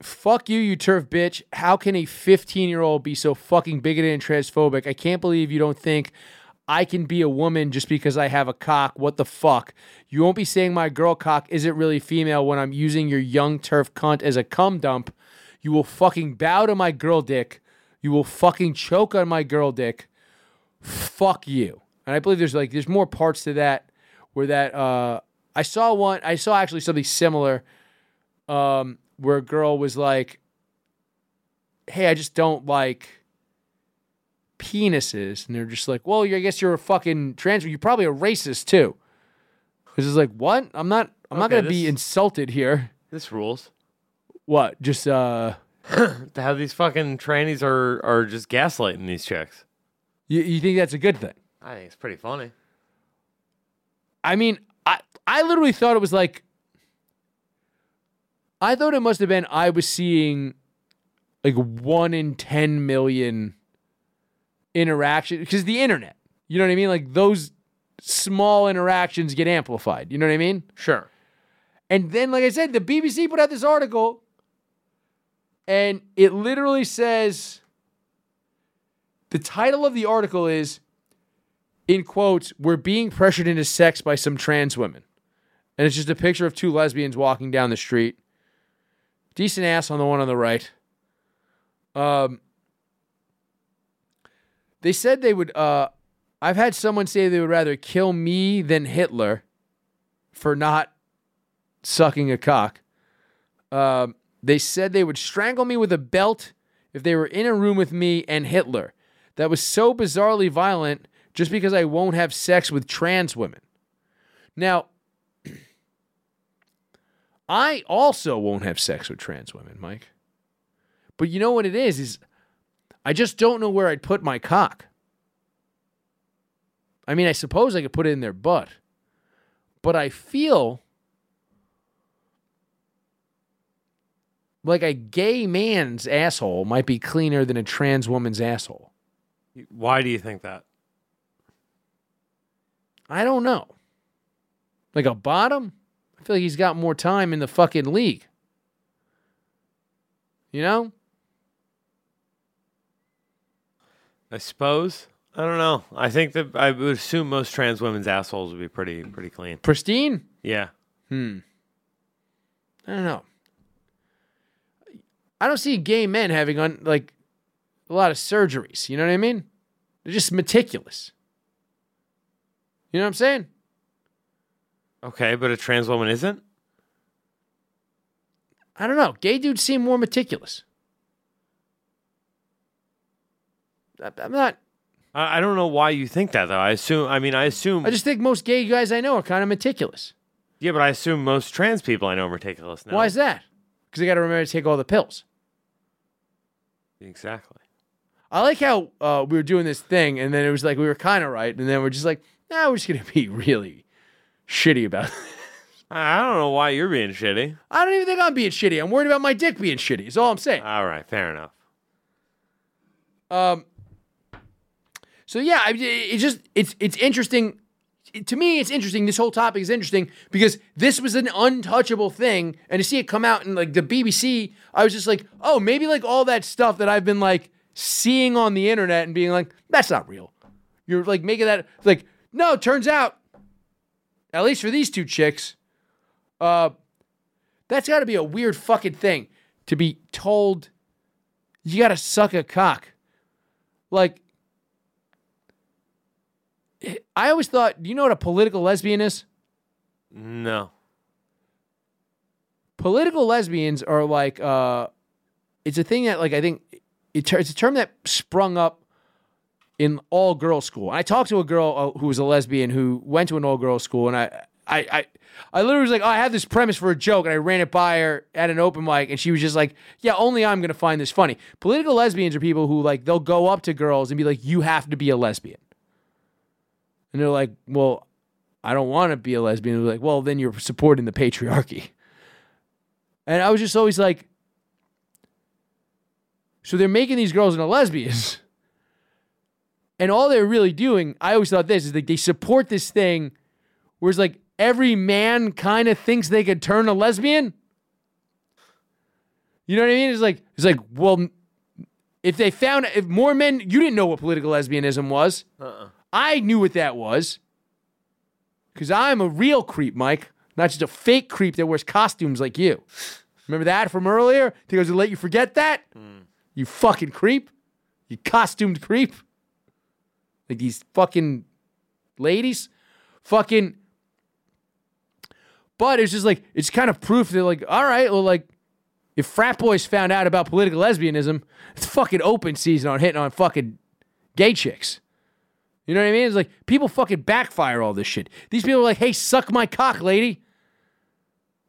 fuck you, you turf bitch. How can a 15 year old be so fucking bigoted and transphobic? I can't believe you don't think I can be a woman just because I have a cock. What the fuck? You won't be saying my girl cock isn't really female when I'm using your young turf cunt as a cum dump. You will fucking bow to my girl dick. You will fucking choke on my girl dick. Fuck you. And I believe there's like there's more parts to that where that uh I saw one I saw actually something similar um where a girl was like hey, I just don't like penises. And they're just like, well, I guess you're a fucking trans. You're probably a racist too. This is like, what? I'm not. I'm not gonna be insulted here. This rules. What? Just uh, To have these fucking trannies are are just gaslighting these chicks. you, you think that's a good thing? I think it's pretty funny. I mean, I I literally thought it was like. I thought it must have been I was seeing like one in ten million interaction because the internet. You know what I mean? Like those small interactions get amplified. You know what I mean? Sure. And then, like I said, the BBC put out this article, and it literally says the title of the article is, in quotes, We're being pressured into sex by some trans women. And it's just a picture of two lesbians walking down the street. Decent ass on the one on the right. Um, they said they would, uh, I've had someone say they would rather kill me than Hitler for not sucking a cock. Um, they said they would strangle me with a belt if they were in a room with me and Hitler. That was so bizarrely violent just because I won't have sex with trans women. Now, I also won't have sex with trans women, Mike. But you know what it is is I just don't know where I'd put my cock. I mean, I suppose I could put it in their butt, but I feel like a gay man's asshole might be cleaner than a trans woman's asshole. Why do you think that? I don't know. Like a bottom? I feel like he's got more time in the fucking league. You know? I suppose. I don't know. I think that I would assume most trans women's assholes would be pretty pretty clean. Pristine? Yeah. Hmm. I don't know. I don't see gay men having un, like a lot of surgeries. You know what I mean? They're just meticulous. You know what I'm saying? Okay, but a trans woman isn't? I don't know. Gay dudes seem more meticulous. I- I'm not. I, I don't know why you think that though. I assume I mean I assume I just think most gay guys I know are kind of meticulous. Yeah, but I assume most trans people I know are meticulous now. Why is that? Because they got to remember to take all the pills. Exactly. I like how uh, we were doing this thing, and then it was like we were kind of right, and then we're just like, nah, we're just gonna be really shitty about it. I don't know why you're being shitty. I don't even think I'm being shitty. I'm worried about my dick being shitty. Is all I'm saying. All right, fair enough. Um. So yeah, I, it's just it's it's interesting. To me, it's interesting. This whole topic is interesting because this was an untouchable thing, and to see it come out in like the BBC, I was just like, oh, maybe like all that stuff that I've been like seeing on the internet and being like, that's not real. You're like making that like no. Turns out, at least for these two chicks, uh, that's got to be a weird fucking thing to be told you got to suck a cock. Like, I always thought, do you know what a political lesbian is? No. Political lesbians are like, uh, it's a thing that, like, I think it, it's a term that sprung up in all girls school. I talked to a girl uh, who was a lesbian who went to an all girls school, and I, I, I, I literally was like, oh, I have this premise for a joke, and I ran it by her at an open mic, and she was just like, yeah, only I'm gonna find this funny. Political lesbians are people who like they'll go up to girls and be like, you have to be a lesbian, and they're like, well, I don't want to be a lesbian. They're like, well, then you're supporting the patriarchy, and I was just always like, so they're making these girls into lesbians. And all they're really doing, I always thought this is like they support this thing where it's like every man kind of thinks they could turn a lesbian. You know what I mean? It's like it's like, well, if they found if more men, you didn't know what political lesbianism was. Uh-uh. I knew what that was. Cause I'm a real creep, Mike, not just a fake creep that wears costumes like you. Remember that from earlier? Think I was gonna let you forget that? Hmm. You fucking creep. You costumed creep. Like these fucking ladies. Fucking. But it's just like, it's kind of proof that, like, all right, well, like, if frat boys found out about political lesbianism, it's fucking open season on hitting on fucking gay chicks. You know what I mean? It's like people fucking backfire all this shit. These people are like, hey, suck my cock, lady.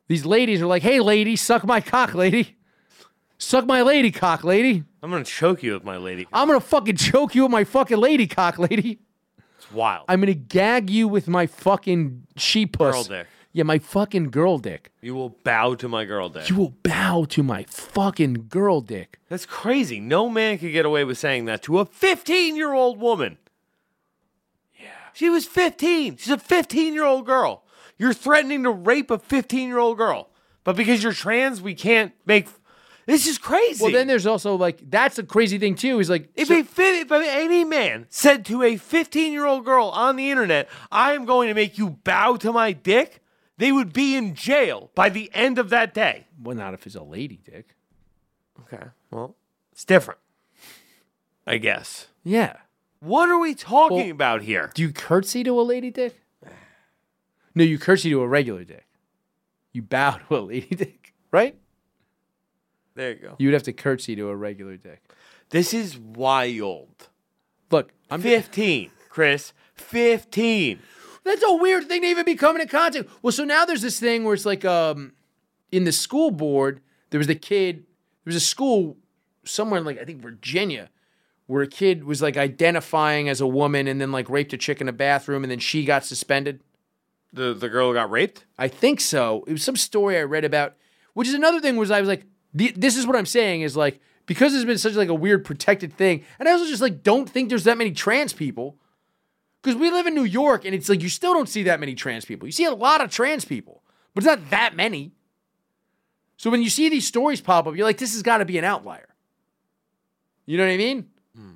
These ladies are like, hey, lady, suck my cock, lady. Suck my lady cock, lady. I'm gonna choke you with my lady. I'm gonna fucking choke you with my fucking lady cock, lady. It's wild. I'm gonna gag you with my fucking she puss. Girl dick. Yeah, my fucking girl dick. You will bow to my girl dick. You will bow to my fucking girl dick. That's crazy. No man could get away with saying that to a 15 year old woman. Yeah. She was 15. She's a 15 year old girl. You're threatening to rape a 15 year old girl. But because you're trans, we can't make. This is crazy. Well, then there's also like that's a crazy thing too. Is like If, so- a, if any man said to a 15 year old girl on the internet, I am going to make you bow to my dick, they would be in jail by the end of that day. well, not if it's a lady dick. Okay. Well, it's different. I guess. Yeah. What are we talking Well- about here? Do you curtsy to a lady dick? No, you curtsy to a regular dick. You bow to a lady dick, right? There you go. You would have to curtsy to a regular dick. This is wild. Look, I'm 15, Chris. 15. That's a weird thing to even be coming in contact. Well, so now there's this thing where it's like um in the school board, there was the kid, there was a school somewhere in like I think Virginia where a kid was like identifying as a woman and then like raped a chick in a bathroom and then she got suspended. The the girl got raped. I think so. It was some story I read about, which is another thing. Was I was like, the, this is what I'm saying is like because it's been such like a weird protected thing, and I also just like don't think there's that many trans people because we live in New York and it's like you still don't see that many trans people. You see a lot of trans people, but it's not that many. So when you see these stories pop up, you're like, this has got to be an outlier. You know what I mean? Hmm.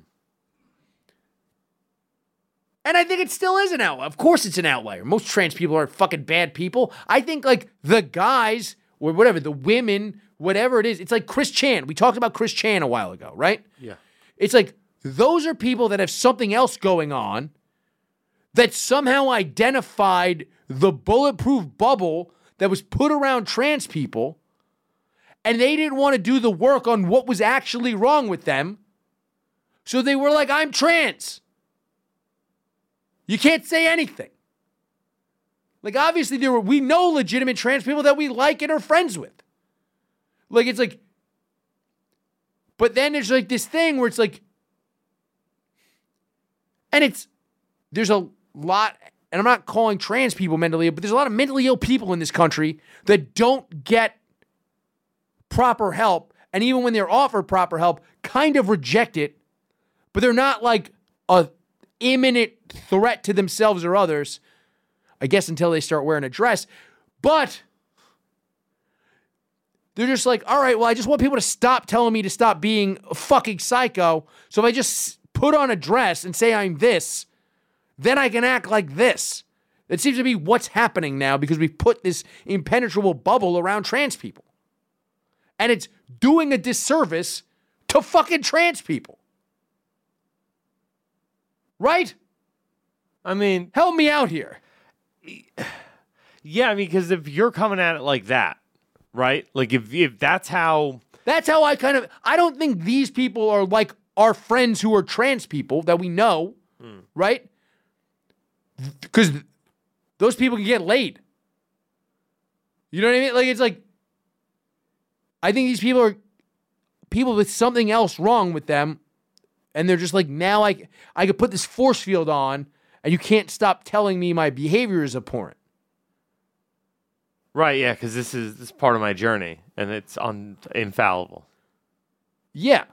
And I think it still is an outlier. Of course, it's an outlier. Most trans people aren't fucking bad people. I think like the guys or whatever, the women, whatever it is, it's like Chris Chan. We talked about Chris Chan a while ago, right? Yeah. It's like those are people that have something else going on that somehow identified the bulletproof bubble that was put around trans people and they didn't want to do the work on what was actually wrong with them. So they were like, I'm trans. You can't say anything. Like, obviously, there were, we know legitimate trans people that we like and are friends with. Like, it's like, but then there's like this thing where it's like, and it's, there's a lot, and I'm not calling trans people mentally ill, but there's a lot of mentally ill people in this country that don't get proper help. And even when they're offered proper help, kind of reject it, but they're not like a imminent threat to themselves or others. I guess until they start wearing a dress. But they're just like, all right, well, I just want people to stop telling me to stop being a fucking psycho. So if I just put on a dress and say I'm this, then I can act like this. It seems to be what's happening now because we've put this impenetrable bubble around trans people. And it's doing a disservice to fucking trans people. Right? I mean, Help me out here. yeah. I mean, because if you're coming at it like that, right? Like if if that's how That's how I kind of I don't think these people are like our friends who are trans people that we know, hmm. right? Because those people can get laid. You know what I mean? Like it's like I think these people are people with something else wrong with them, and they're just like now I I could put this force field on, and you can't stop telling me my behavior is abhorrent. Right, yeah, because this is this is part of my journey and it's un, infallible. Yeah.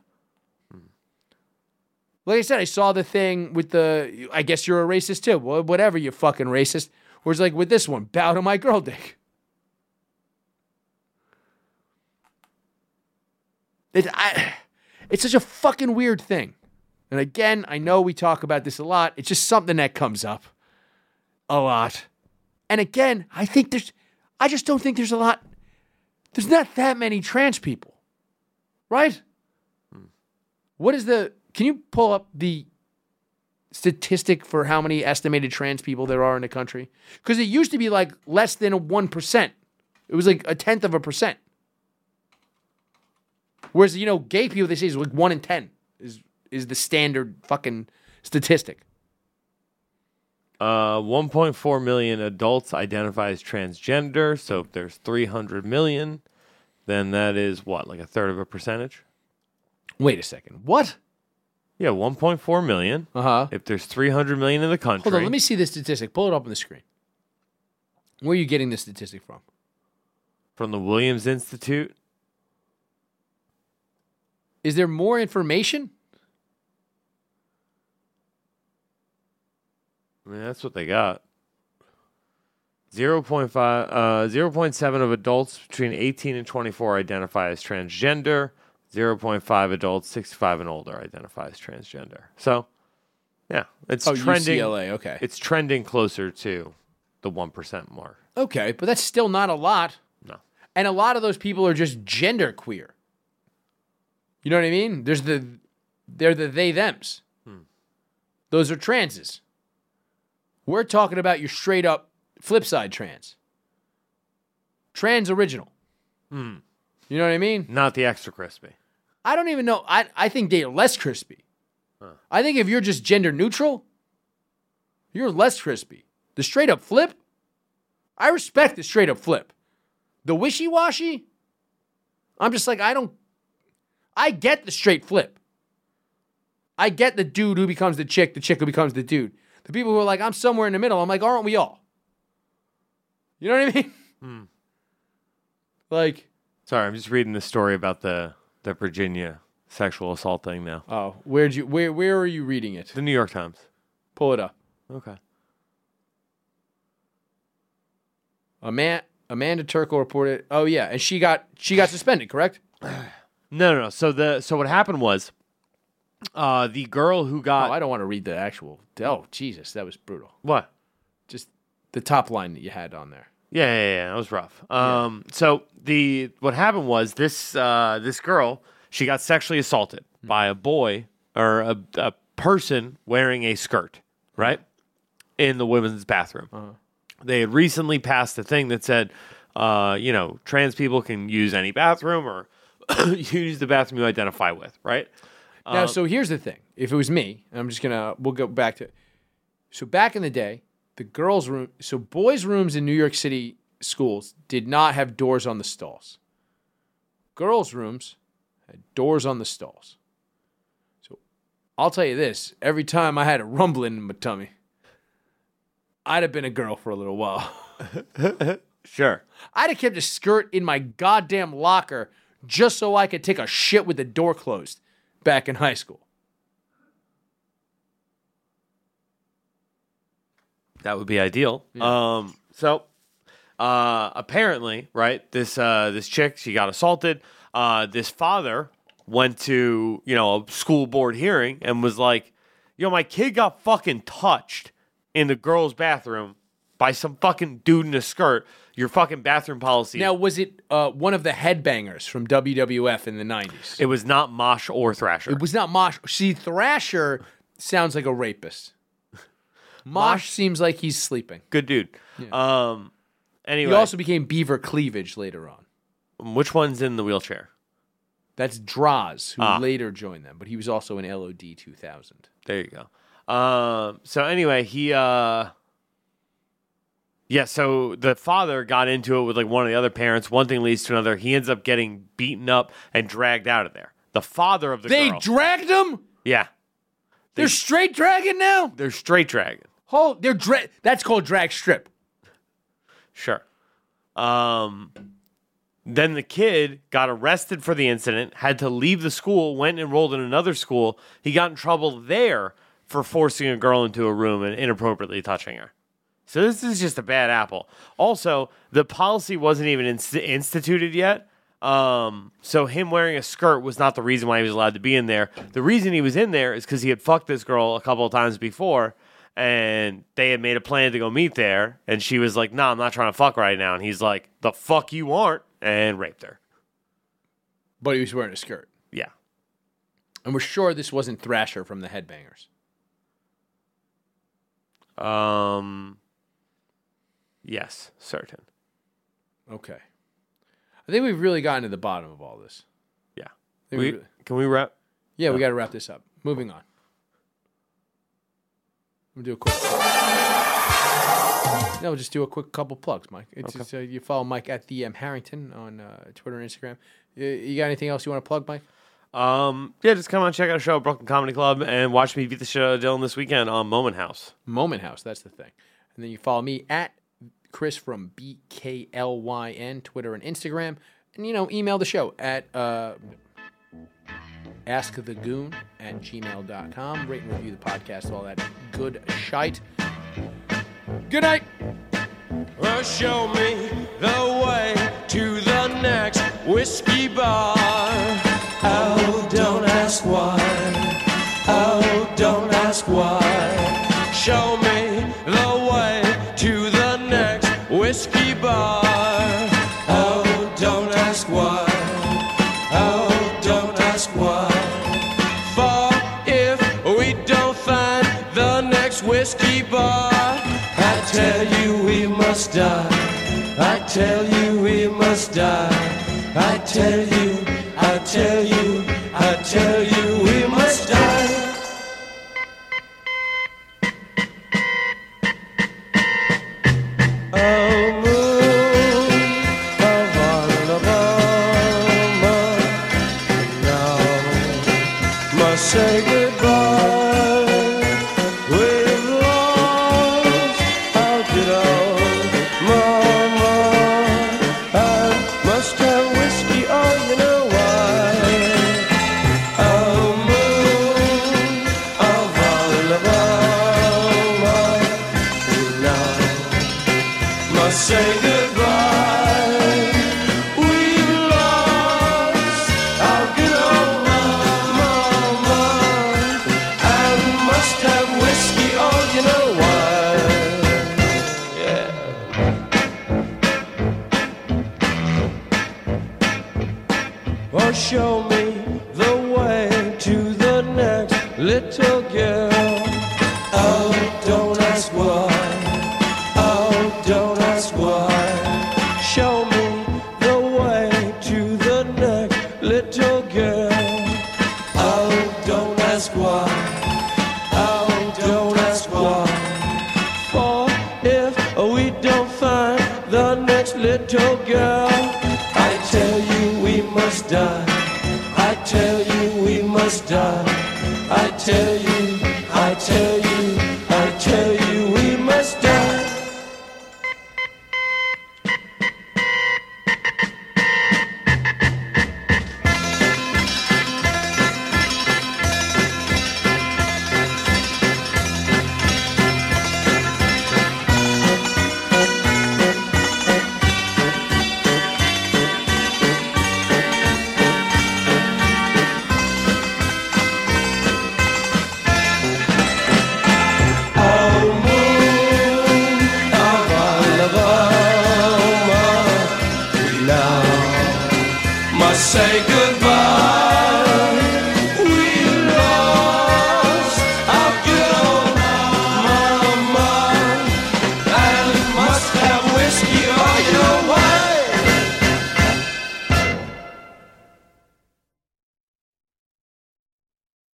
Like I said, I saw the thing with the. I guess you're a racist too. Well, whatever, you fucking racist. Whereas, like with this one, bow to my girl dick. It, I, it's such a fucking weird thing. And again, I know we talk about this a lot. It's just something that comes up a lot. And again, I think there's, I just don't think there's a lot, there's not that many trans people, right? What is the, can you pull up the statistic for how many estimated trans people there are in the country? Because it used to be like less than a 1%. It was like a tenth of a percent. Whereas, you know, gay people, they say is like one in 10 is, is the standard fucking statistic. Uh, 1.4 million adults identify as transgender. So if there's 300 million, then that is what, like a third of a percentage? Wait a second. What? Yeah, 1.4 million. Uh huh. If there's 300 million in the country, Hold on, let me see this statistic. Pull it up on the screen. Where are you getting this statistic from? from the Williams Institute. Is there more information? I mean, that's what they got. 0.5, uh, 0.7 of adults between 18 and 24 identify as transgender. 0.5 adults 65 and older identify as transgender. So, yeah, it's trending. UCLA. Okay. It's trending closer to the 1% mark. Okay, but that's still not a lot. No. And a lot of those people are just gender queer. You know what I mean? There's the they're the they thems. Those are transes. We're talking about your straight up flip side trans. Trans original. Hmm. You know what I mean? Not the extra crispy. I don't even know. I, I think they're less crispy. I think if you're just gender neutral, you're less crispy. The straight up flip, I respect the straight up flip. The wishy washy, I'm just like, I don't, I get the straight flip. I get the dude who becomes the chick, the chick who becomes the dude. The people who are like, I'm somewhere in the middle. I'm like, aren't we all? You know what I mean? Hmm. Like, Sorry, I'm just reading the story about the the Virginia sexual assault thing now. oh, where'd you where where are you reading it? The New York Times. Pull it up. Okay. A man Amanda Turkle reported. Oh yeah, and she got she got suspended, correct? No, no, no. So the so what happened was, uh, the girl who Oh, got I don't want to read the actual. Oh Jesus, that was brutal. what? Just the top line that you had on there. Yeah, yeah, yeah. That was rough. Um, so the what happened was this uh, this girl she got sexually assaulted by a boy or a, a person wearing a skirt, right, in the women's bathroom. They had recently passed a thing that said, uh, you know, trans people can use any bathroom or use the bathroom you identify with, right? Now, um, so here's the thing. If it was me, I'm just gonna we'll go back to so back in the day, the girls' room so boys' rooms in New York City schools did not have doors on the stalls. Girls' rooms had doors on the stalls. So I'll tell you this, every time I had a rumbling in my tummy, I'd have been a girl for a little while. Sure. I'd have kept a skirt in my goddamn locker just so I could take a shit with the door closed back in high school. That would be ideal. Um, so uh, apparently, right, this uh, this chick she got assaulted. Uh, this father went to you know a school board hearing and was like, "Yo, my kid got fucking touched in the girls' bathroom by some fucking dude in a skirt. Your fucking bathroom policy." Now, was it uh, one of the headbangers from WWF in the 90s? it was not Mosh or Thrasher. It was not Mosh. See, Thrasher sounds like a rapist. Mosh seems like he's sleeping. Good dude. Um. Anyway, He also became Beaver Cleavage later on. which one's in the wheelchair? That's Droz, who Ah. later joined them, but he was also in LOD 2000. There you go. Um, so anyway, he uh yeah, so the father got into it with like one of the other parents. One thing leads to another. He ends up getting beaten up and dragged out of there. The father of the They girl. dragged him? yeah. They're straight dragging now? They're straight dragging. Oh, they're dra- that's called drag strip. Sure. Um then the kid got arrested for the incident, had to leave the school, went and enrolled in another school. He got in trouble there for forcing a girl into a room and inappropriately touching her. So this is just a bad apple. Also, the policy wasn't even inst- instituted yet. Um, so him wearing a skirt was not the reason why he was allowed to be in there. The reason he was in there is because he had fucked this girl a couple of times before, and they had made a plan to go meet there. And she was like, "No, I'm not trying to fuck right now." And he's like, "The fuck you aren't," and raped her. But he was wearing a skirt. Yeah, And we're sure this wasn't Thrasher from the Headbangers. um, yes, certain. Okay. I think we've really gotten to the bottom of all this. Yeah, we, we- can we wrap? yeah, we got to wrap this up. Moving on. We'll do a quick. No, we'll just do a quick couple plugs, Mike. It's just, uh, you follow Mike at the M Harrington on uh, Twitter and Instagram. You, you got anything else you want to plug, Mike? Um, yeah, just come on, check out a show at Brooklyn Comedy Club, and watch me beat the shit out of Dylan this weekend on Moment House. Moment House, that's the thing. And then you follow me at Chris from BKLYN, Twitter and Instagram. And, you know, email the show at uh, askthegoon at gmail.com. Rate and review the podcast, all that good shite. Good night. Well, show me the way to the next whiskey bar. Oh, don't ask why. Oh, don't ask why. Show me the whiskey bar, I tell you we must die. I tell you we must die. I tell you,